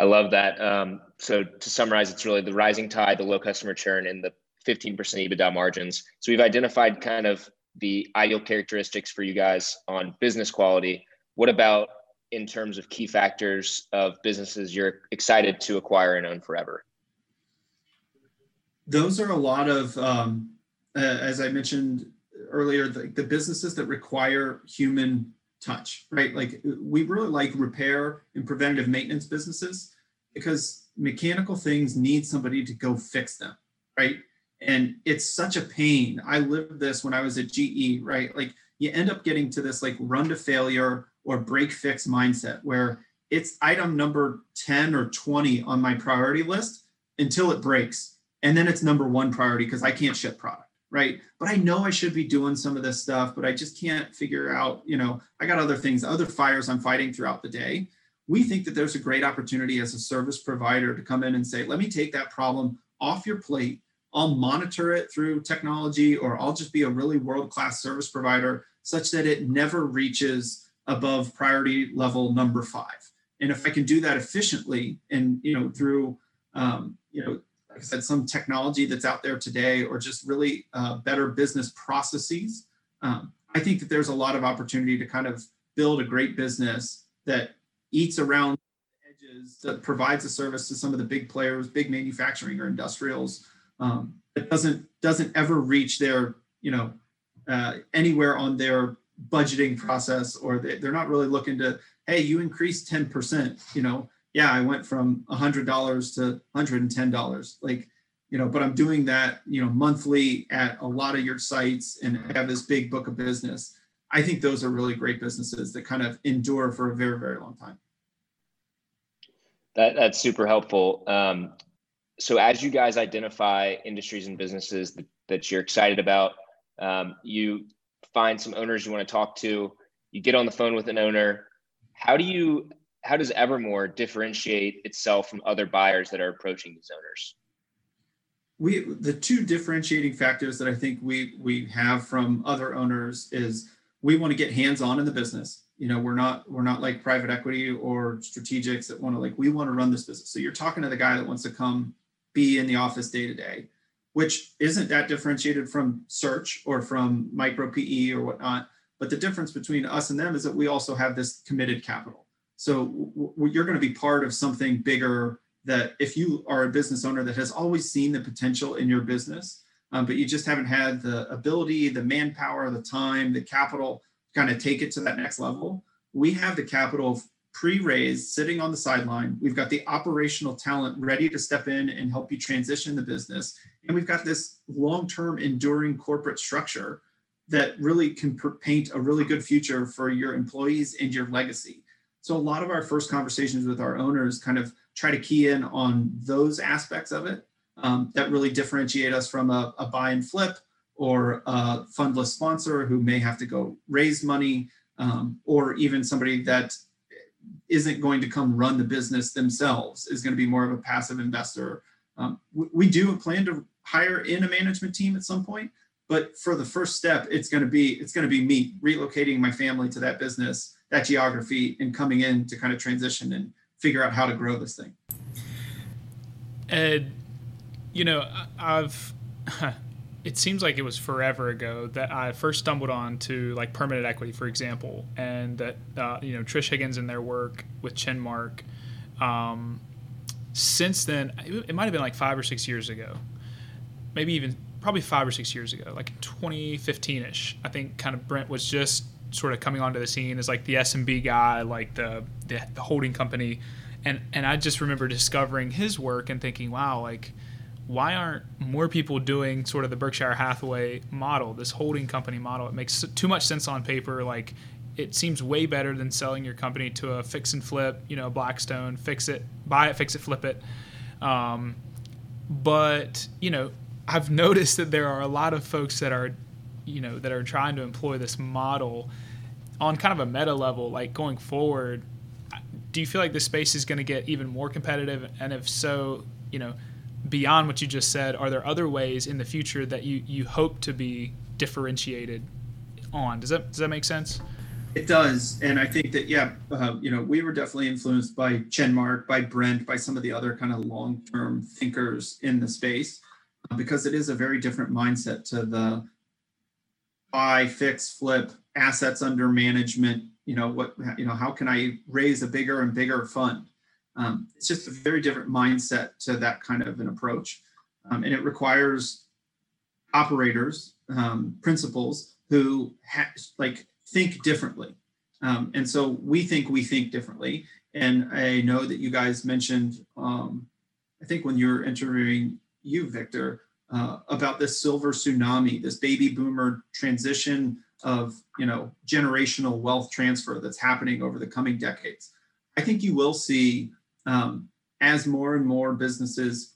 I love that. Um, so to summarize, it's really the rising tide, the low customer churn, and the 15% EBITDA margins. So we've identified kind of the ideal characteristics for you guys on business quality. What about in terms of key factors of businesses you're excited to acquire and own forever? Those are a lot of, um, uh, as I mentioned earlier, the, the businesses that require human touch, right? Like we really like repair and preventative maintenance businesses because mechanical things need somebody to go fix them, right? And it's such a pain. I lived this when I was at GE, right? Like you end up getting to this like run to failure or break fix mindset where it's item number 10 or 20 on my priority list until it breaks. And then it's number one priority because I can't ship product right? But I know I should be doing some of this stuff, but I just can't figure out, you know, I got other things, other fires I'm fighting throughout the day. We think that there's a great opportunity as a service provider to come in and say, let me take that problem off your plate. I'll monitor it through technology, or I'll just be a really world class service provider such that it never reaches above priority level number five. And if I can do that efficiently and, you know, through, um, you know, like I said, some technology that's out there today, or just really uh, better business processes. Um, I think that there's a lot of opportunity to kind of build a great business that eats around the edges, that provides a service to some of the big players, big manufacturing or industrials. Um, that doesn't doesn't ever reach their you know uh, anywhere on their budgeting process, or they, they're not really looking to hey you increase 10%, you know yeah, I went from $100 to $110. Like, you know, but I'm doing that, you know, monthly at a lot of your sites and have this big book of business. I think those are really great businesses that kind of endure for a very, very long time. That, that's super helpful. Um, so as you guys identify industries and businesses that, that you're excited about, um, you find some owners you want to talk to, you get on the phone with an owner. How do you how does Evermore differentiate itself from other buyers that are approaching these owners? We the two differentiating factors that I think we we have from other owners is we want to get hands on in the business. You know, we're not we're not like private equity or strategics that want to like we want to run this business. So you're talking to the guy that wants to come be in the office day to day, which isn't that differentiated from search or from micro PE or whatnot. But the difference between us and them is that we also have this committed capital. So w- you're going to be part of something bigger that if you are a business owner that has always seen the potential in your business, um, but you just haven't had the ability, the manpower, the time, the capital to kind of take it to that next level, we have the capital pre-raised sitting on the sideline. We've got the operational talent ready to step in and help you transition the business. And we've got this long-term enduring corporate structure that really can paint a really good future for your employees and your legacy. So a lot of our first conversations with our owners kind of try to key in on those aspects of it um, that really differentiate us from a, a, buy and flip or a fundless sponsor who may have to go raise money um, or even somebody that isn't going to come run the business themselves is going to be more of a passive investor. Um, we, we do plan to hire in a management team at some point, but for the first step, it's going to be it's going to be me relocating my family to that business that geography and coming in to kind of transition and figure out how to grow this thing. Ed, you know, I've [LAUGHS] it seems like it was forever ago that I first stumbled on to like permanent equity, for example, and that uh, you know Trish Higgins and their work with Chenmark. Um, since then, it might have been like five or six years ago, maybe even probably five or six years ago, like 2015 ish. I think kind of Brent was just sort of coming onto the scene as like the SMB guy, like the, the, the holding company, and and I just remember discovering his work and thinking, wow, like why aren't more people doing sort of the Berkshire Hathaway model, this holding company model? It makes too much sense on paper. Like it seems way better than selling your company to a fix and flip, you know, Blackstone, fix it, buy it, fix it, flip it. Um, but you know, I've [LAUGHS] noticed that there are a lot of folks that are, you know, that are trying to employ this model on kind of a meta level, like going forward. Do you feel like the space is going to get even more competitive? And if so, you know, beyond what you just said, are there other ways in the future that you, you hope to be differentiated on? Does that does that make sense? It does, and I think that yeah, uh, you know, we were definitely influenced by Chenmark, by Brent, by some of the other kind of long-term thinkers in the space, because it is a very different mindset to the buy, fix, flip, assets under management. You know what? You know how can I raise a bigger and bigger fund? Um, it's just a very different mindset to that kind of an approach, um, and it requires operators, um, principals who ha- like think differently. Um, and so we think we think differently. And I know that you guys mentioned, um, I think when you were interviewing you, Victor, uh, about this silver tsunami, this baby boomer transition of you know generational wealth transfer that's happening over the coming decades. I think you will see um, as more and more businesses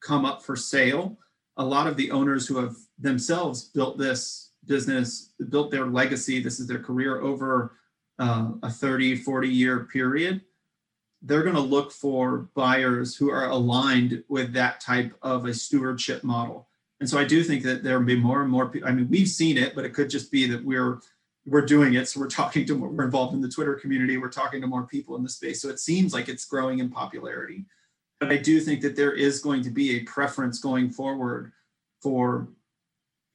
come up for sale. A lot of the owners who have themselves built this business, built their legacy, this is their career over uh, a 30, 40 year period, they're going to look for buyers who are aligned with that type of a stewardship model. And so I do think that there will be more and more people. I mean, we've seen it, but it could just be that we're we're doing it. So we're talking to more, we're involved in the Twitter community. We're talking to more people in the space. So it seems like it's growing in popularity. But I do think that there is going to be a preference going forward for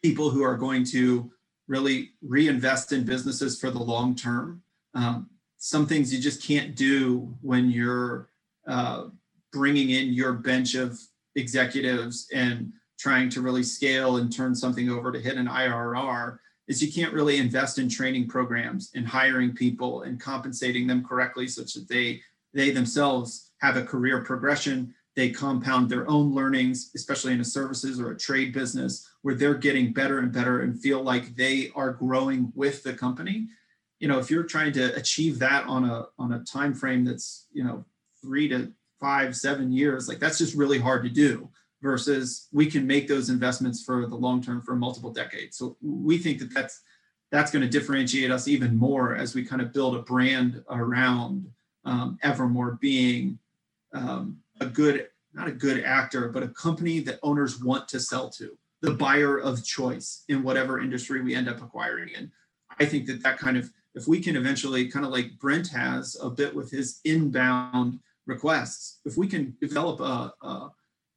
people who are going to really reinvest in businesses for the long term. Um, some things you just can't do when you're uh, bringing in your bench of executives and trying to really scale and turn something over to hit an IRR is you can't really invest in training programs and hiring people and compensating them correctly such that they they themselves have a career progression they compound their own learnings, especially in a services or a trade business, where they're getting better and better and feel like they are growing with the company. You know, if you're trying to achieve that on a on a time frame that's you know three to five, seven years, like that's just really hard to do. Versus we can make those investments for the long term for multiple decades. So we think that that's that's going to differentiate us even more as we kind of build a brand around um, Evermore being um, a good, not a good actor, but a company that owners want to sell to, the buyer of choice in whatever industry we end up acquiring in. I think that that kind of, if we can eventually, kind of like Brent has a bit with his inbound requests, if we can develop a, a,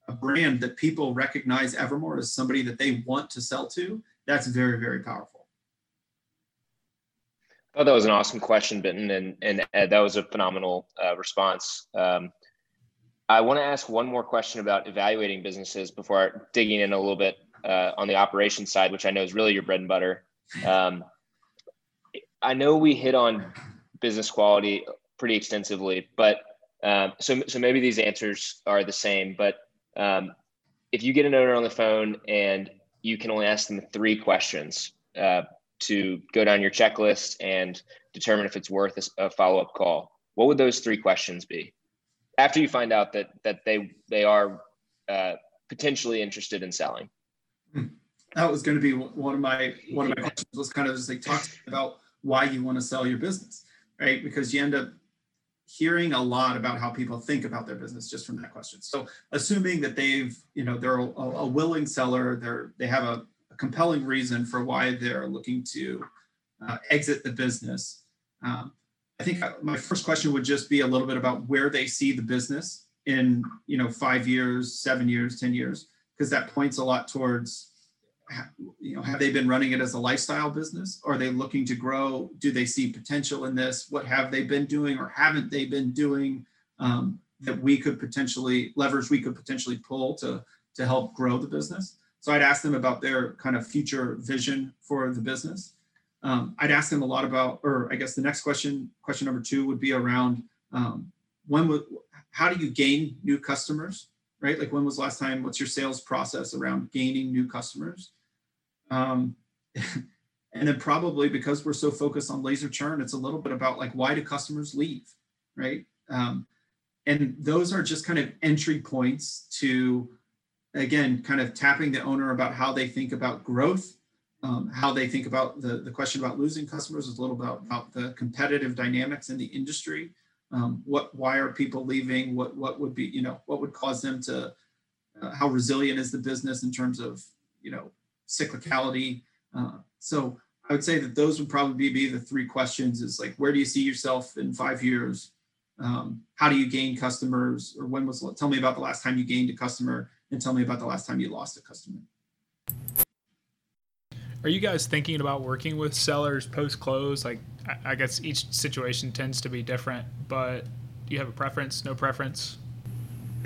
a brand that people recognize Evermore as somebody that they want to sell to, that's very, very powerful. Oh, that was an awesome question, Benton, and and Ed, that was a phenomenal uh, response. Um, I want to ask one more question about evaluating businesses before digging in a little bit uh, on the operations side, which I know is really your bread and butter. Um, I know we hit on business quality pretty extensively, but um, so so maybe these answers are the same. But um, if you get an owner on the phone and you can only ask them three questions uh, to go down your checklist and determine if it's worth a, a follow up call, what would those three questions be? after you find out that that they they are uh, potentially interested in selling. Hmm. That was going to be one of my one of my questions was kind of just like talk about why you want to sell your business, right? Because you end up hearing a lot about how people think about their business just from that question. So assuming that they've, you know, they're a, a willing seller, they're they have a, a, compelling reason for why they're looking to uh, exit the business. Um, I think my first question would just be a little bit about where they see the business in, you know, five years, seven years, 10 years, because that points a lot towards, you know, have they been running it as a lifestyle business? Are they looking to grow? Do they see potential in this? What have they been doing or haven't they been doing um, that we could potentially leverage? we could potentially pull to to help grow the business? So I'd ask them about their kind of future vision for the business. Um, I'd ask them a lot about, or I guess the next question, question number two would be around um, when would, how do you gain new customers, right? Like when was last time, what's your sales process around gaining new customers? Um, [LAUGHS] and then probably because we're so focused on laser churn, it's a little bit about like why do customers leave, right? Um, and those are just kind of entry points to, again, kind of tapping the owner about how they think about growth, um, how they think about the, the question about losing customers is a little about, about the competitive dynamics in the industry. Um, what, why are people leaving? What, what would be, you know, what would cause them to, uh, how resilient is the business in terms of, you know, cyclicality? Uh, so I would say that those would probably be the three questions is like, where do you see yourself in five years? Um, how do you gain customers or when was, tell me about the last time you gained a customer and tell me about the last time you lost a customer. Are you guys thinking about working with sellers post close? Like, I guess each situation tends to be different, but do you have a preference? No preference?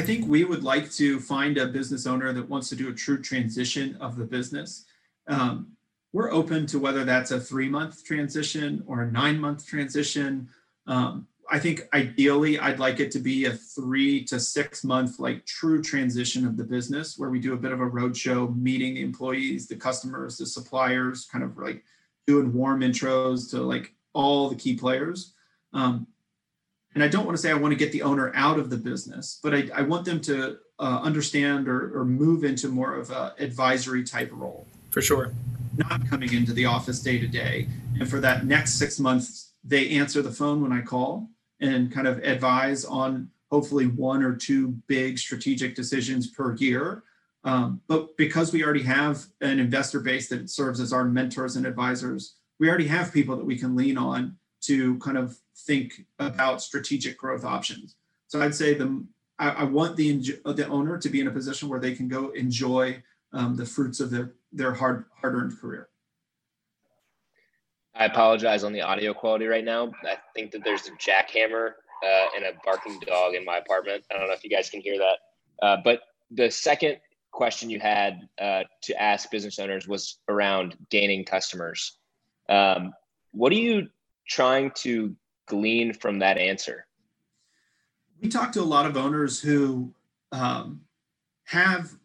I think we would like to find a business owner that wants to do a true transition of the business. Um, we're open to whether that's a three month transition or a nine month transition. Um, I think ideally I'd like it to be a three to six month like true transition of the business where we do a bit of a roadshow, meeting the employees, the customers, the suppliers, kind of like doing warm intros to like all the key players. Um, and I don't want to say I want to get the owner out of the business, but I, I want them to uh, understand or, or move into more of a advisory type role. For sure. Not coming into the office day to day. And for that next six months, they answer the phone when I call and kind of advise on hopefully one or two big strategic decisions per year. Um, but because we already have an investor base that serves as our mentors and advisors, we already have people that we can lean on to kind of think about strategic growth options. So I'd say the I, I want the the owner to be in a position where they can go enjoy um, the fruits of their their hard hard earned career. I apologize on the audio quality right now. I think that there's a jackhammer uh, and a barking dog in my apartment. I don't know if you guys can hear that. Uh, but the second question you had uh, to ask business owners was around gaining customers. Um, what are you trying to glean from that answer? We talk to a lot of owners who um, have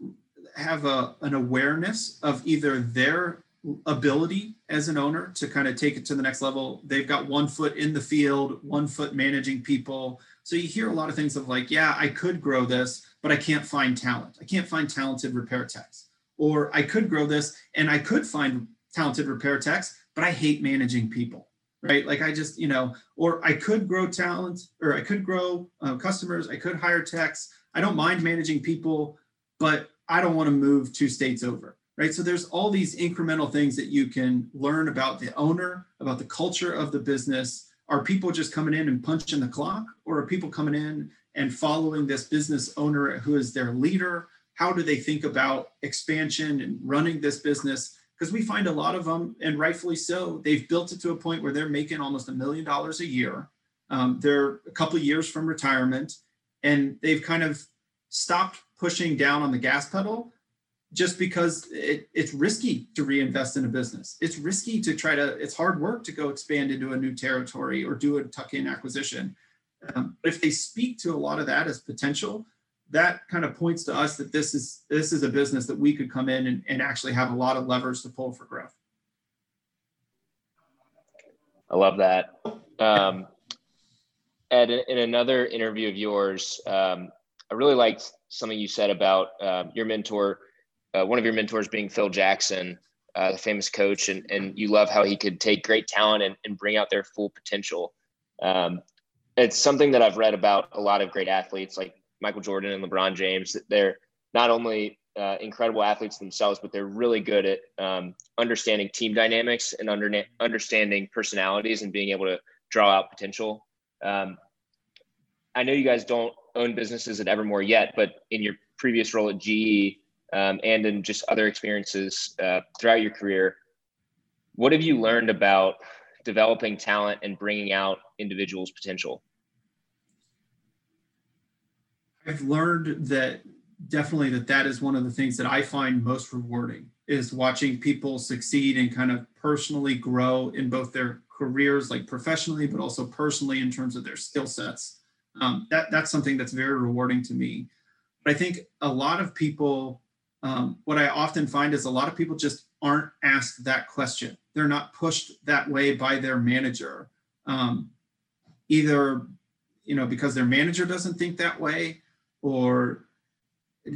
have a, an awareness of either their ability as an owner to kind of take it to the next level. They've got one foot in the field, one foot managing people. So you hear a lot of things of like, yeah, I could grow this, but I can't find talent. I can't find talented repair techs. Or I could grow this and I could find talented repair techs, but I hate managing people. Right. Like I just, you know, or I could grow talent or I could grow uh, customers. I could hire techs. I don't mind managing people, but I don't want to move two states over right? So there's all these incremental things that you can learn about the owner, about the culture of the business. Are people just coming in and punching the clock, or are people coming in and following this business owner who is their leader? How do they think about expansion and running this business? Because we find a lot of them, and rightfully so, they've built it to a point where they're making almost a million dollars a year. Um, they're a couple of years from retirement, and they've kind of stopped pushing down on the gas pedal just because it, it's risky to reinvest in a business. It's risky to try to, it's hard work to go expand into a new territory or do a tuck in acquisition. Um, but if they speak to a lot of that as potential, that kind of points to us that this is this is a business that we could come in and, and actually have a lot of levers to pull for growth. I love that. Um, Ed, in another interview of yours, um, I really liked something you said about um, your mentor uh, one of your mentors being Phil Jackson, uh, the famous coach, and, and you love how he could take great talent and, and bring out their full potential. Um, it's something that I've read about a lot of great athletes like Michael Jordan and LeBron James. They're not only uh, incredible athletes themselves, but they're really good at um, understanding team dynamics and under, understanding personalities and being able to draw out potential. Um, I know you guys don't own businesses at Evermore yet, but in your previous role at GE, um, and in just other experiences uh, throughout your career, what have you learned about developing talent and bringing out individuals' potential? I've learned that definitely that that is one of the things that I find most rewarding is watching people succeed and kind of personally grow in both their careers, like professionally, but also personally in terms of their skill sets. Um, that that's something that's very rewarding to me. But I think a lot of people um, what I often find is a lot of people just aren't asked that question. they're not pushed that way by their manager um, either you know because their manager doesn't think that way or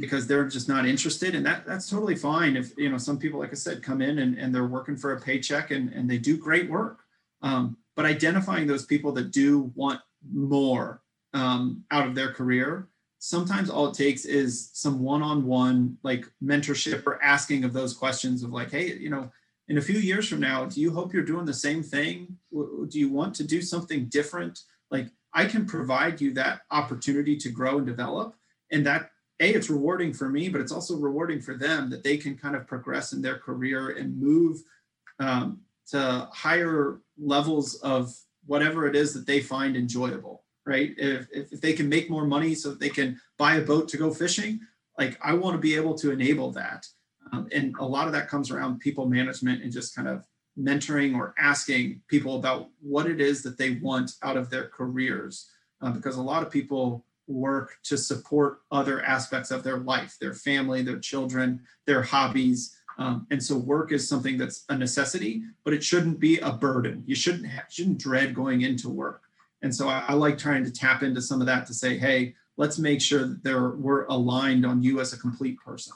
because they're just not interested and that that's totally fine if you know some people like i said come in and, and they're working for a paycheck and, and they do great work um, but identifying those people that do want more um, out of their career sometimes all it takes is some one-on-one like mentorship or asking of those questions of like hey you know in a few years from now do you hope you're doing the same thing? Do you want to do something different? Like i can provide you that opportunity to grow and develop and that a it's rewarding for me but it's also rewarding for them that they can kind of progress in their career and move um, to higher levels of whatever it is that they find enjoyable right? If, if they can make more money so that they can buy a boat to go fishing like i want to be able to enable that. Um, and a lot of that comes around people management and just kind of mentoring or asking people about what it is that they want out of their careers. Uh, because a lot of people work to support other aspects of their life their family their children their hobbies. Um, and so work is something that's a necessity but it shouldn't be a burden. You shouldn't have, shouldn't dread going into work and so I, I like trying to tap into some of that to say hey let's make sure that we're aligned on you as a complete person.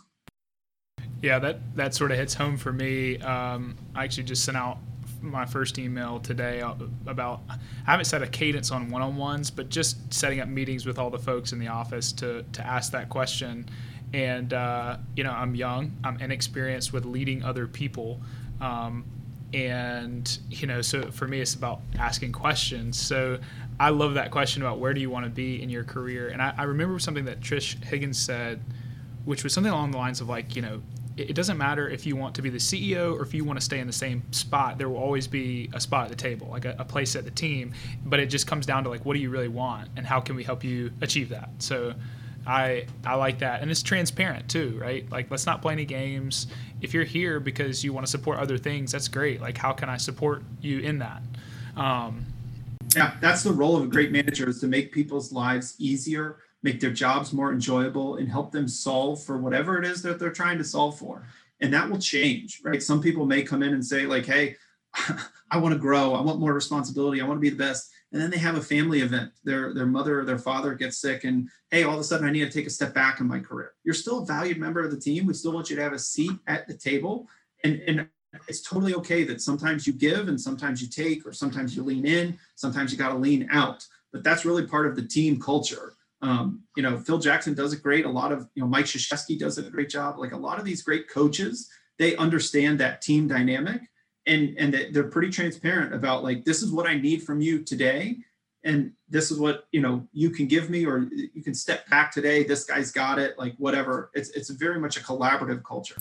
Yeah that that sort of hits home for me. Um, i actually just sent out my first email today about I haven't set a cadence on one-on-ones, but just setting up meetings with all the folks in the office to to ask that question. And uh, you know, I'm young, I'm inexperienced with leading other people, um, and you know, so for me, it's about asking questions. So I love that question about where do you want to be in your career. And I, I remember something that Trish Higgins said, which was something along the lines of like, you know, it doesn't matter if you want to be the CEO or if you want to stay in the same spot. There will always be a spot at the table, like a, a, place at the team. But it just comes down to like, what do you really want, and how can we help you achieve that? So, I I like that, and it's transparent too, right? Like, let's not play any games. If you're here because you want to support other things, that's great. Like, how can I support you in that? Um, yeah, that's the role of a great manager is to make people's lives easier make their jobs more enjoyable and help them solve for whatever it is that they're trying to solve for and that will change right some people may come in and say like hey [LAUGHS] i want to grow i want more responsibility i want to be the best and then they have a family event. Their their mother or their father gets sick and hey all of a sudden i need to take a step back in my career. You're still a valued member of the team. We still want you to have a seat at the table. And and it's totally okay that sometimes you give and sometimes you take or sometimes you lean in sometimes you got to lean out. But that's really part of the team culture. Um, you know, Phil Jackson does it great. A lot of, you know, Mike Krzyzewski does a great job. Like a lot of these great coaches, they understand that team dynamic and and they're pretty transparent about like this is what I need from you today, and this is what you know you can give me, or you can step back today. This guy's got it, like whatever. It's it's very much a collaborative culture.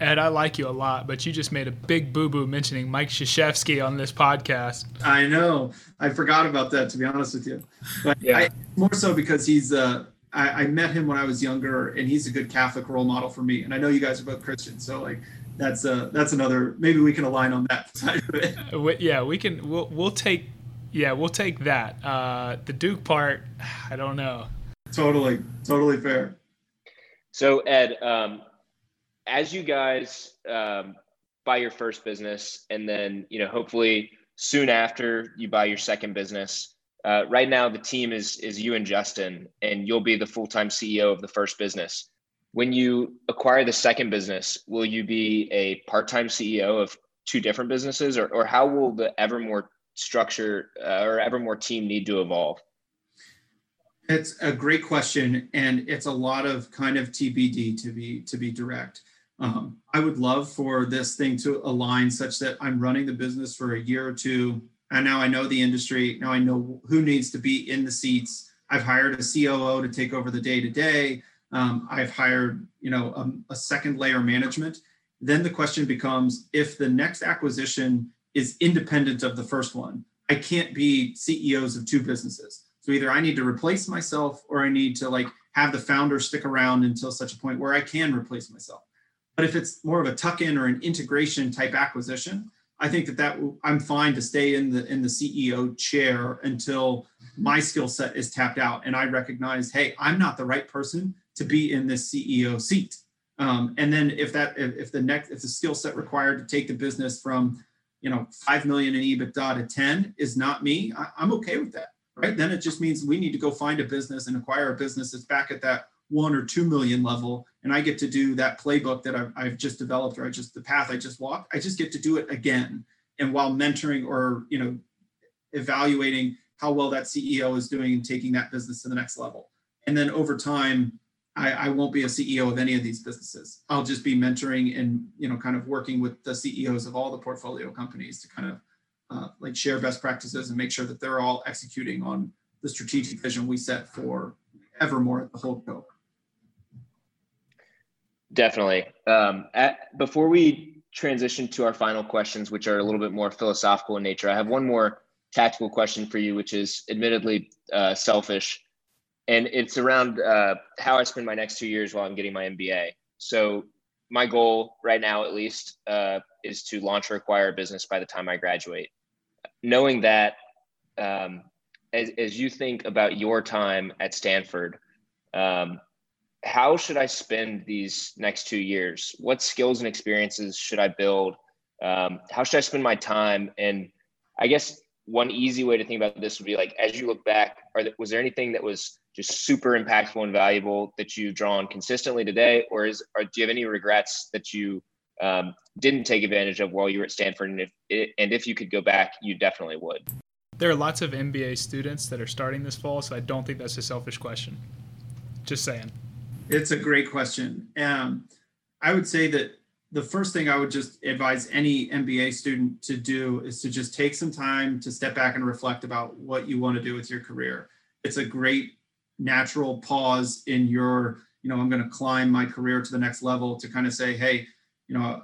Ed, I like you a lot, but you just made a big boo boo mentioning Mike Krzyzewski on this podcast. I know. I forgot about that, to be honest with you. But yeah. I, more so because he's, uh, I, I, met him when I was younger, and he's a good Catholic role model for me. And I know you guys are both Christians, so like that's uh that's another. Maybe we can align on that [LAUGHS] side of it. Uh, yeah, we can. We'll we'll take. Yeah, we'll take that. Uh, the Duke part, [SIGHS] I don't know. Totally, totally fair. So Ed, um, as you guys um, buy your first business and then you know hopefully soon after you buy your second business uh, right now the team is is you and justin and you'll be the full-time ceo of the first business when you acquire the second business will you be a part-time ceo of two different businesses or, or how will the evermore structure uh, or evermore team need to evolve it's a great question and it's a lot of kind of tbd to be to be direct um, I would love for this thing to align such that I'm running the business for a year or two. And now I know the industry. Now I know who needs to be in the seats. I've hired a COO to take over the day to day. Um, I've hired, you know, a, a second layer management. Then the question becomes if the next acquisition is independent of the first one, I can't be CEOs of two businesses. So either I need to replace myself or I need to like have the founder stick around until such a point where I can replace myself. But if it's more of a tuck-in or an integration type acquisition, I think that that I'm fine to stay in the in the CEO chair until my skill set is tapped out and I recognize, hey, I'm not the right person to be in this CEO seat. Um, and then if that if, the next if the skill set required to take the business from you know, 5 million in EBITDA to 10 is not me, I, I'm okay with that. Right. Then it just means we need to go find a business and acquire a business that's back at that one or two million level. And I get to do that playbook that I've, I've just developed or I just the path I just walked. I just get to do it again. And while mentoring or, you know, evaluating how well that CEO is doing and taking that business to the next level. And then over time, I, I, won't be a CEO of any of these businesses. I'll just be mentoring and you know kind of working with the CEOs of all the portfolio companies to kind of uh, like share best practices and make sure that they're all executing on the strategic vision we set for Evermore at the holdco. Definitely. Um, at, before we transition to our final questions, which are a little bit more philosophical in nature, I have one more tactical question for you, which is admittedly uh, selfish and it's around uh, how I spend my next two years while I'm getting my MBA. So my goal right now, at least, uh, is to launch or acquire a business by the time I graduate. Knowing that, um, as, as you think about your time at Stanford, um, how should I spend these next two years? What skills and experiences should I build? Um, how should I spend my time? And I guess one easy way to think about this would be like, as you look back, there, was there anything that was just super impactful and valuable that you draw on consistently today, or is or do you have any regrets that you um, didn't take advantage of while you were at Stanford? And if and if you could go back, you definitely would. There are lots of MBA students that are starting this fall, so I don't think that's a selfish question. Just saying. It's a great question. Um, I would say that the first thing I would just advise any MBA student to do is to just take some time to step back and reflect about what you want to do with your career. It's a great natural pause in your, you know, I'm going to climb my career to the next level to kind of say, hey, you know,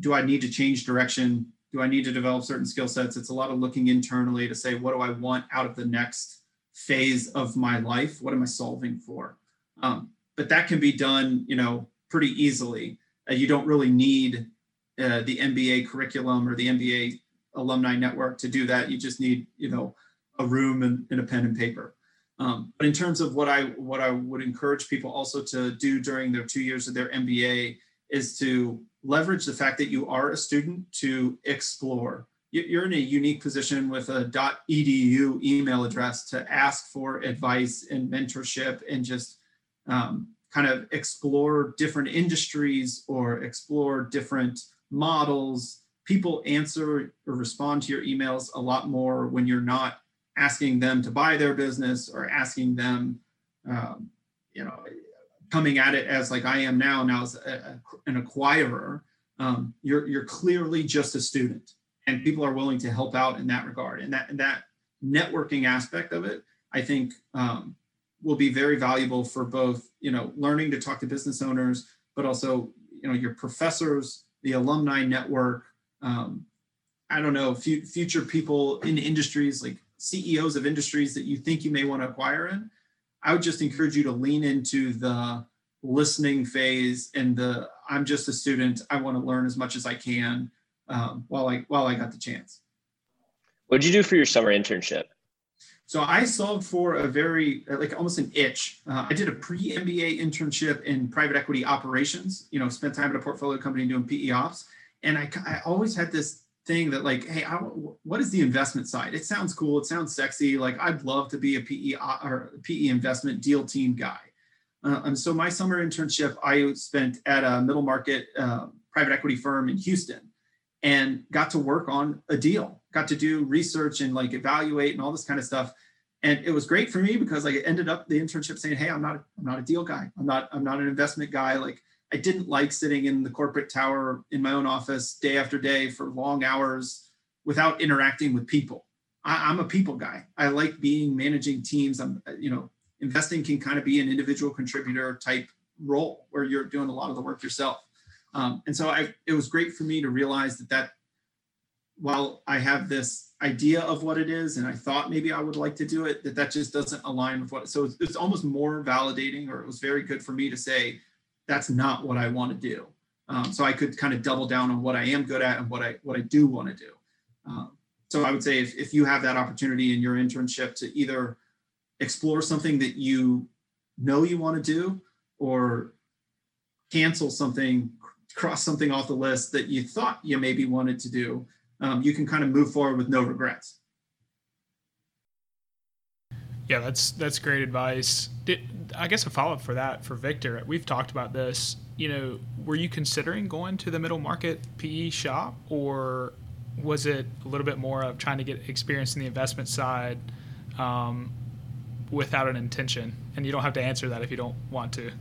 do I need to change direction? Do I need to develop certain skill sets? It's a lot of looking internally to say, what do I want out of the next phase of my life? What am I solving for? Um, but that can be done, you know, pretty easily. Uh, you don't really need uh, the MBA curriculum or the MBA alumni network to do that. You just need, you know, a room and, and a pen and paper. Um, but in terms of what I what I would encourage people also to do during their two years of their MBA is to leverage the fact that you are a student to explore. You're in a unique position with a .edu email address to ask for advice and mentorship and just um, kind of explore different industries or explore different models. People answer or respond to your emails a lot more when you're not asking them to buy their business or asking them, um, you know, coming at it as like I am now, now as a, an acquirer, um, you're, you're clearly just a student and people are willing to help out in that regard. And that, and that networking aspect of it, I think um, will be very valuable for both, you know, learning to talk to business owners, but also, you know, your professors, the alumni network, um, I don't know, future people in industries like CEOs of industries that you think you may want to acquire in, I would just encourage you to lean into the listening phase and the I'm just a student. I want to learn as much as I can um, while I while I got the chance. What did you do for your summer internship? So I solved for a very like almost an itch. Uh, I did a pre MBA internship in private equity operations. You know, spent time at a portfolio company doing PE ops, and I I always had this thing that like, hey, I, what is the investment side? It sounds cool. It sounds sexy. Like I'd love to be a PE uh, or PE investment deal team guy. Uh, and so my summer internship I spent at a middle market uh, private equity firm in Houston, and got to work on a deal. Got to do research and like evaluate and all this kind of stuff. And it was great for me because I ended up the internship saying, "Hey, I'm not I'm not a deal guy. I'm not I'm not an investment guy. Like I didn't like sitting in the corporate tower in my own office day after day for long hours without interacting with people. I, am a people guy. I like being managing teams. I'm, you know, investing can kind of be an individual contributor type role where you're doing a lot of the work yourself. Um, and so I, it was great for me to realize that that while I have this idea of what it is, and I thought maybe I would like to do it, that that just doesn't align with what. So it's, it's almost more validating, or it was very good for me to say, that's not what I want to do. Um, so I could kind of double down on what I am good at and what I what I do want to do. Um, so I would say if, if you have that opportunity in your internship to either explore something that you know you want to do or cancel something, cross something off the list that you thought you maybe wanted to do, um, you can kind of move forward with no regrets. Yeah, that's that's great advice. Did, I guess a follow up for that for Victor. We've talked about this. You know, were you considering going to the middle market PE shop, or was it a little bit more of trying to get experience in the investment side um, without an intention? And you don't have to answer that if you don't want to.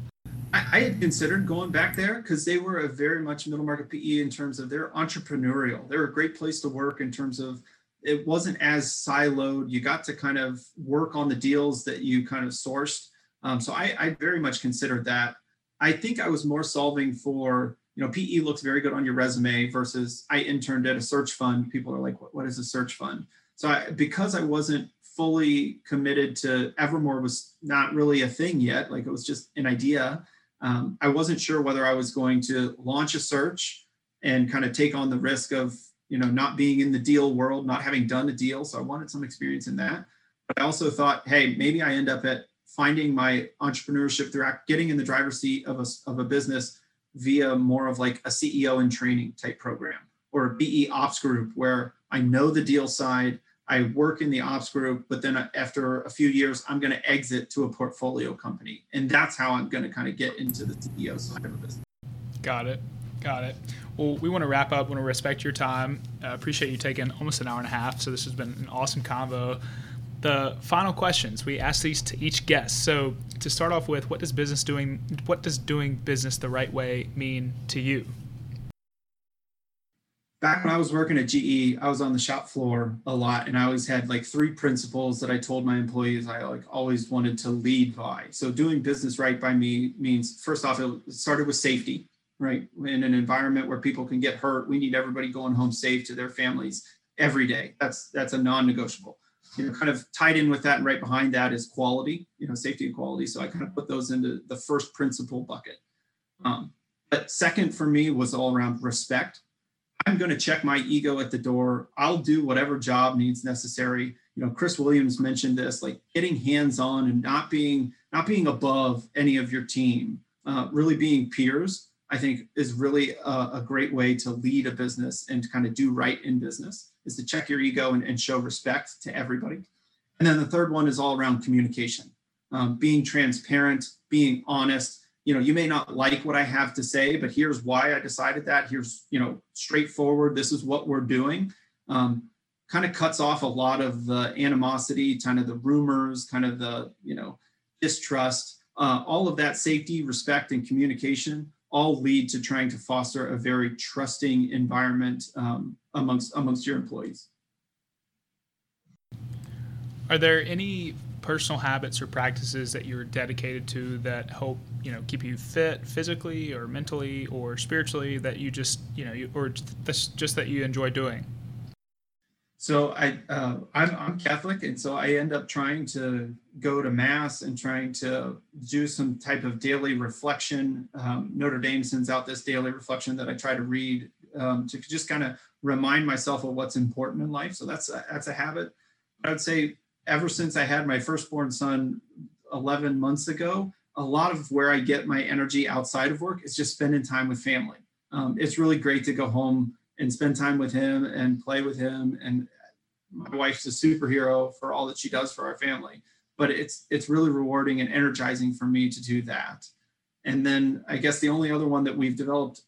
I, I had considered going back there because they were a very much middle market PE in terms of they're entrepreneurial. They're a great place to work in terms of it wasn't as siloed. You got to kind of work on the deals that you kind of sourced. Um, so I, I very much considered that. I think I was more solving for, you know, PE looks very good on your resume versus I interned at a search fund. People are like, what, what is a search fund? So I, because I wasn't fully committed to Evermore was not really a thing yet. Like it was just an idea. Um, I wasn't sure whether I was going to launch a search and kind of take on the risk of you know, not being in the deal world, not having done a deal. So I wanted some experience in that. But I also thought, hey, maybe I end up at finding my entrepreneurship through getting in the driver's seat of a, of a business via more of like a CEO and training type program or a PE ops group where I know the deal side, I work in the ops group, but then after a few years, I'm going to exit to a portfolio company. And that's how I'm going to kind of get into the CEO side of a business. Got it. Got it. Well, we want to wrap up. We want to respect your time. Uh, appreciate you taking almost an hour and a half. So this has been an awesome convo. The final questions we ask these to each guest. So to start off with, what does business doing? What does doing business the right way mean to you? Back when I was working at GE, I was on the shop floor a lot, and I always had like three principles that I told my employees I like always wanted to lead by. So doing business right by me means first off, it started with safety right? In an environment where people can get hurt, we need everybody going home safe to their families every day. That's that's a non-negotiable. You know, kind of tied in with that and right behind that is quality, you know, safety and quality. So I kind of put those into the first principle bucket. Um, but second for me was all around respect. I'm going to check my ego at the door. I'll do whatever job needs necessary. You know, Chris Williams mentioned this, like getting hands-on and not being not being above any of your team, uh, really being peers I think is really a, a, great way to lead a business and to kind of do right in business is to check your ego and, and show respect to everybody. And then the third one is all around communication, um, being transparent, being honest. You know, you may not like what I have to say, but here's why I decided that. Here's, you know, straightforward. This is what we're doing. Um, kind of cuts off a lot of the animosity, kind of the rumors, kind of the, you know, distrust, uh, all of that safety, respect, and communication all lead to trying to foster a very trusting environment um, amongst amongst your employees. Are there any personal habits or practices that you're dedicated to that help you know keep you fit physically or mentally or spiritually that you just you know you, or just that you enjoy doing? So I uh, I'm, I'm Catholic, and so I end up trying to go to mass and trying to do some type of daily reflection. Um, Notre Dame sends out this daily reflection that I try to read um, to just kind of remind myself of what's important in life. So that's a, that's a habit. I would say ever since I had my firstborn son 11 months ago, a lot of where I get my energy outside of work is just spending time with family. Um, it's really great to go home and spend time with him and play with him and my wife's a superhero for all that she does for our family but it's it's really rewarding and energizing for me to do that. And then i guess the only other one that we've developed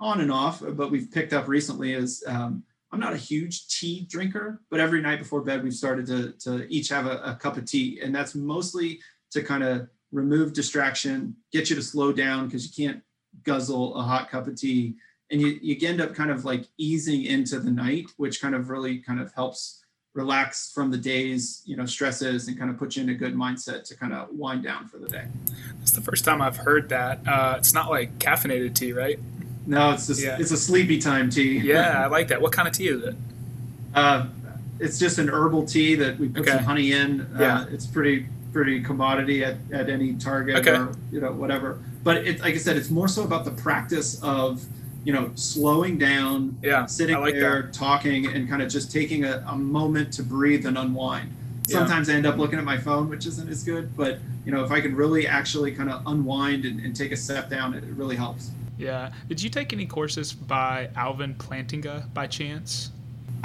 on and off but we've picked up recently is um, i'm not a huge tea drinker but every night before bed we've started to, to each have a, a cup of tea. And that's mostly to kind of remove distraction get you to slow down because you can't guzzle a hot cup of tea and you, you end up kind of like easing into the night, which kind of really kind of helps relax from the day's you know stresses and kind of put you in a good mindset to kind of wind down for the day. It's the first time I've heard that. Uh, it's not like caffeinated tea, right? No, it's just, yeah. it's a sleepy time tea. yeah, [LAUGHS] I like that. What kind of tea is it? Uh, it's just an herbal tea that we put okay. some honey in. Uh, yeah. Uh, it's pretty pretty commodity at, at any Target okay. or you know whatever. But it, like I said, it's more so about the practice of you know, slowing down, yeah, sitting like there, that. talking, and kind of just taking a, a moment to breathe and unwind. Sometimes yeah. I end up looking at my phone, which isn't as good, but you know, if I can really actually kind of unwind and, and take a step down, it, really helps. Yeah. Did you take any courses by Alvin Plantinga by chance?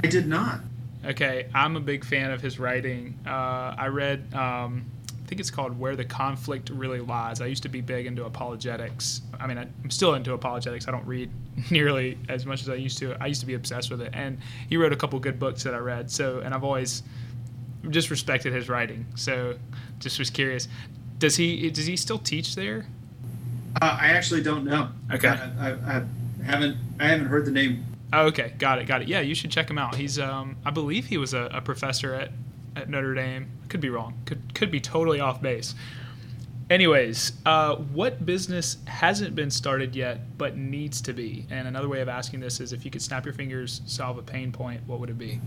I did not. Okay, I'm a big fan of his writing. Uh, I read, um, think it's called Where the Conflict Really Lies. I used to be big into apologetics. I mean, I'm still into apologetics. I don't read [LAUGHS] nearly as much as I used to. I used to be obsessed with it. And he wrote a couple good books that I read. So, and I've always just respected his writing. So, just was curious. Does he does he still teach there? Uh, I actually don't know. Okay. I, I, I haven't I haven't heard the name Oh, okay, got it, got it. Yeah, you should check him out. He's, um, I believe he was a, a professor at, at Notre Dame. Could be wrong. Could could be totally off base. Anyways, uh, what business hasn't been started yet but needs to be? And another way of asking this is, if you could snap your fingers, solve a pain point, what would it be?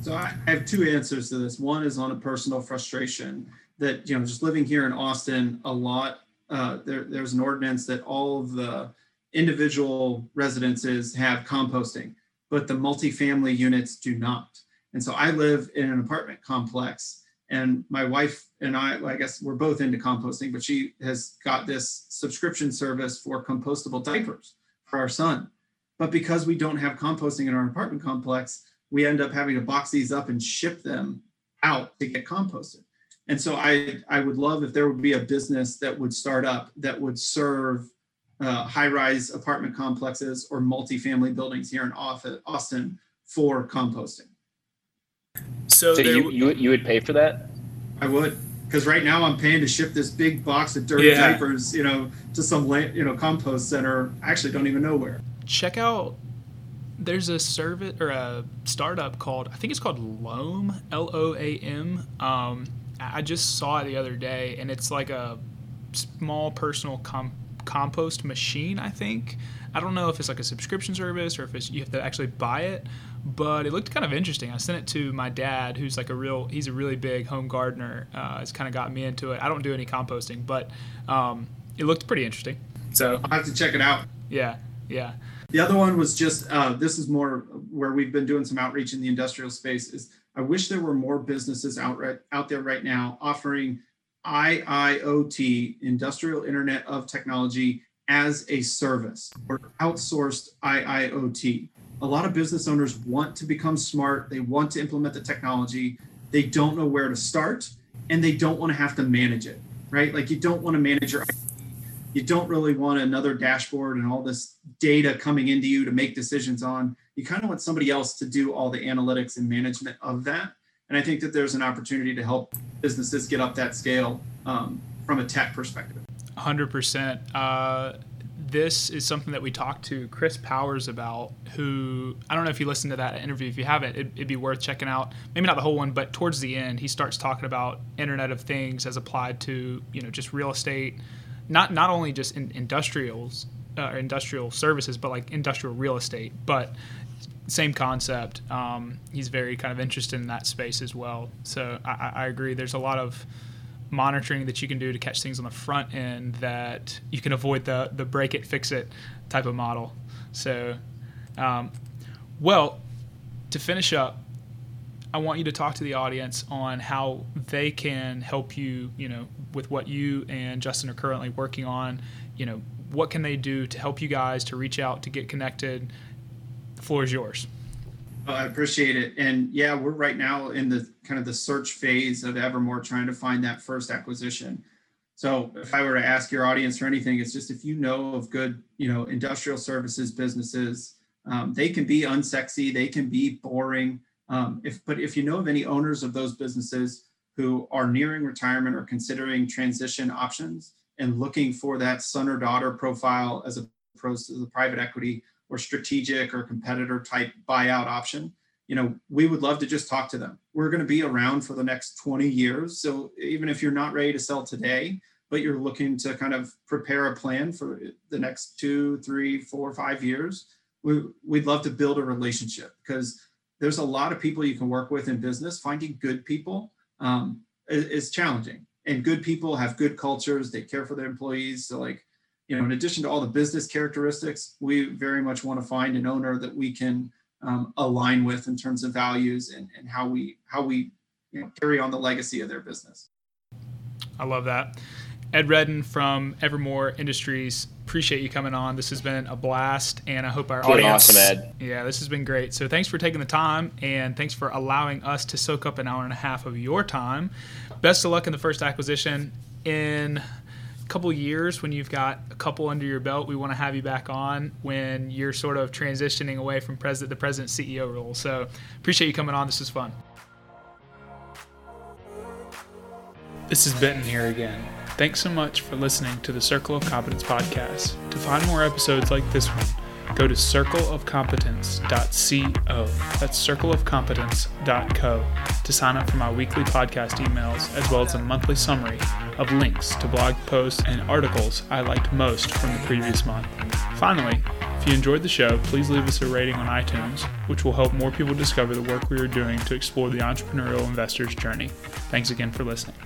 So I have two answers to this. One is on a personal frustration that you know, just living here in Austin, a lot. Uh, there, there's an ordinance that all of the individual residences have composting, but the multifamily units do not. And so I live in an apartment complex, and my wife and I, well, I guess we're both into composting, but she has got this subscription service for compostable diapers for our son. But because we don't have composting in our apartment complex, we end up having to box these up and ship them out to get composted. And so I, I would love if there would be a business that would start up that would serve uh, high-rise apartment complexes or multifamily buildings here in Austin for composting. So, So there, you, you you would pay for that? I would, because right now I'm paying to ship this big box of dirty Yeah. diapers, you know, to some la- you know compost center. I actually don't even know where. check out. There's a service or a startup called I think it's called Loam L O A M. Um, I I just saw it the other day, and it's like a small personal com- compost machine. I think I don't know if it's like a subscription service or if it's you have to actually buy it, but it looked kind of interesting. I sent it to my dad, who's like a real he's a really big home gardener. Uh, it's kind of got me into it. I don't do any composting, but um, it looked pretty interesting. So I'll have to check it out. yeah, yeah. The other one was just uh, this is more where we've been doing some outreach in the industrial space. Is I wish there were more businesses out right, out there right now offering IIoT, Industrial Internet of Technology, as a service or outsourced IIoT. A lot of business owners want to become smart. They want to implement the technology. They don't know where to start, and they don't want to have to manage it. Right? Like you don't want to manage your you don't really want another dashboard and all this data coming into you to make decisions on. You kind of want somebody else to do all the analytics and management of that. And I think that there's an opportunity to help businesses get up that scale um, from a tech perspective. Hundred percent. Uh, this is something that we talked to Chris Powers about. Who I don't know if you listened to that interview. If you haven't, it, it'd be worth checking out. Maybe not the whole one, but towards the end, he starts talking about Internet of Things as applied to you know just real estate, not not only just in industrials uh, industrial services, but like industrial real estate. But same concept. Um, he's very kind of interested in that space as well. So I I agree. There's a lot of monitoring that you can do to catch things on the front end that you can avoid the the break it fix it type of model. So, um, well, to finish up, I want you to talk to the audience on how they can help you. You know, with what you and Justin are currently working on. You know, what can they do to help you guys to reach out to get connected? The floor is yours. I appreciate it. And yeah, we're right now in the kind of the search phase of Evermore trying to find that first acquisition. So if I were to ask your audience for anything, it's just if you know of good, you know, industrial services businesses, um, they can be unsexy, they can be boring. Um, if but if you know of any owners of those businesses who are nearing retirement or considering transition options and looking for that son or daughter profile as opposed to the private equity or strategic or competitor type buyout option you know we would love to just talk to them. We're going to be around for the next 20 years so even if you're not ready to sell today but you're looking to kind of prepare a plan for the next two three four five years we, we'd love to build a relationship because there's a lot of people you can work with in business. Finding good people um, is, is challenging and good people have good cultures they care for their employees so like you know, in addition to all the business characteristics, we very much want to find an owner that we can um, align with in terms of values and, and how we how we you know, carry on the legacy of their business. I love that. Ed Redden from Evermore Industries. Appreciate you coming on. This has been a blast, and I hope our Been audience. awesome, Ed. Yeah, this has been great. So thanks for taking the time, and thanks for allowing us to soak up an hour and a half of your time. Best of luck in the first acquisition. In a couple years, when you've got a couple under your belt, we want to have you back on when you're sort of transitioning away from president the president CEO role. So appreciate you coming on. This is fun. This is Benton here again. Thanks so much for listening to the Circle of Competence podcast. To find more episodes like this one, go to circleofcompetence.co. That's circleofcompetence.co to sign up for my weekly podcast emails as well as a monthly summary of links to blog posts and articles I liked most from the previous month. Finally, if you enjoyed the show, please leave us a rating on iTunes, which will help more people discover the work we are doing to explore the entrepreneurial investor's journey. Thanks again for listening.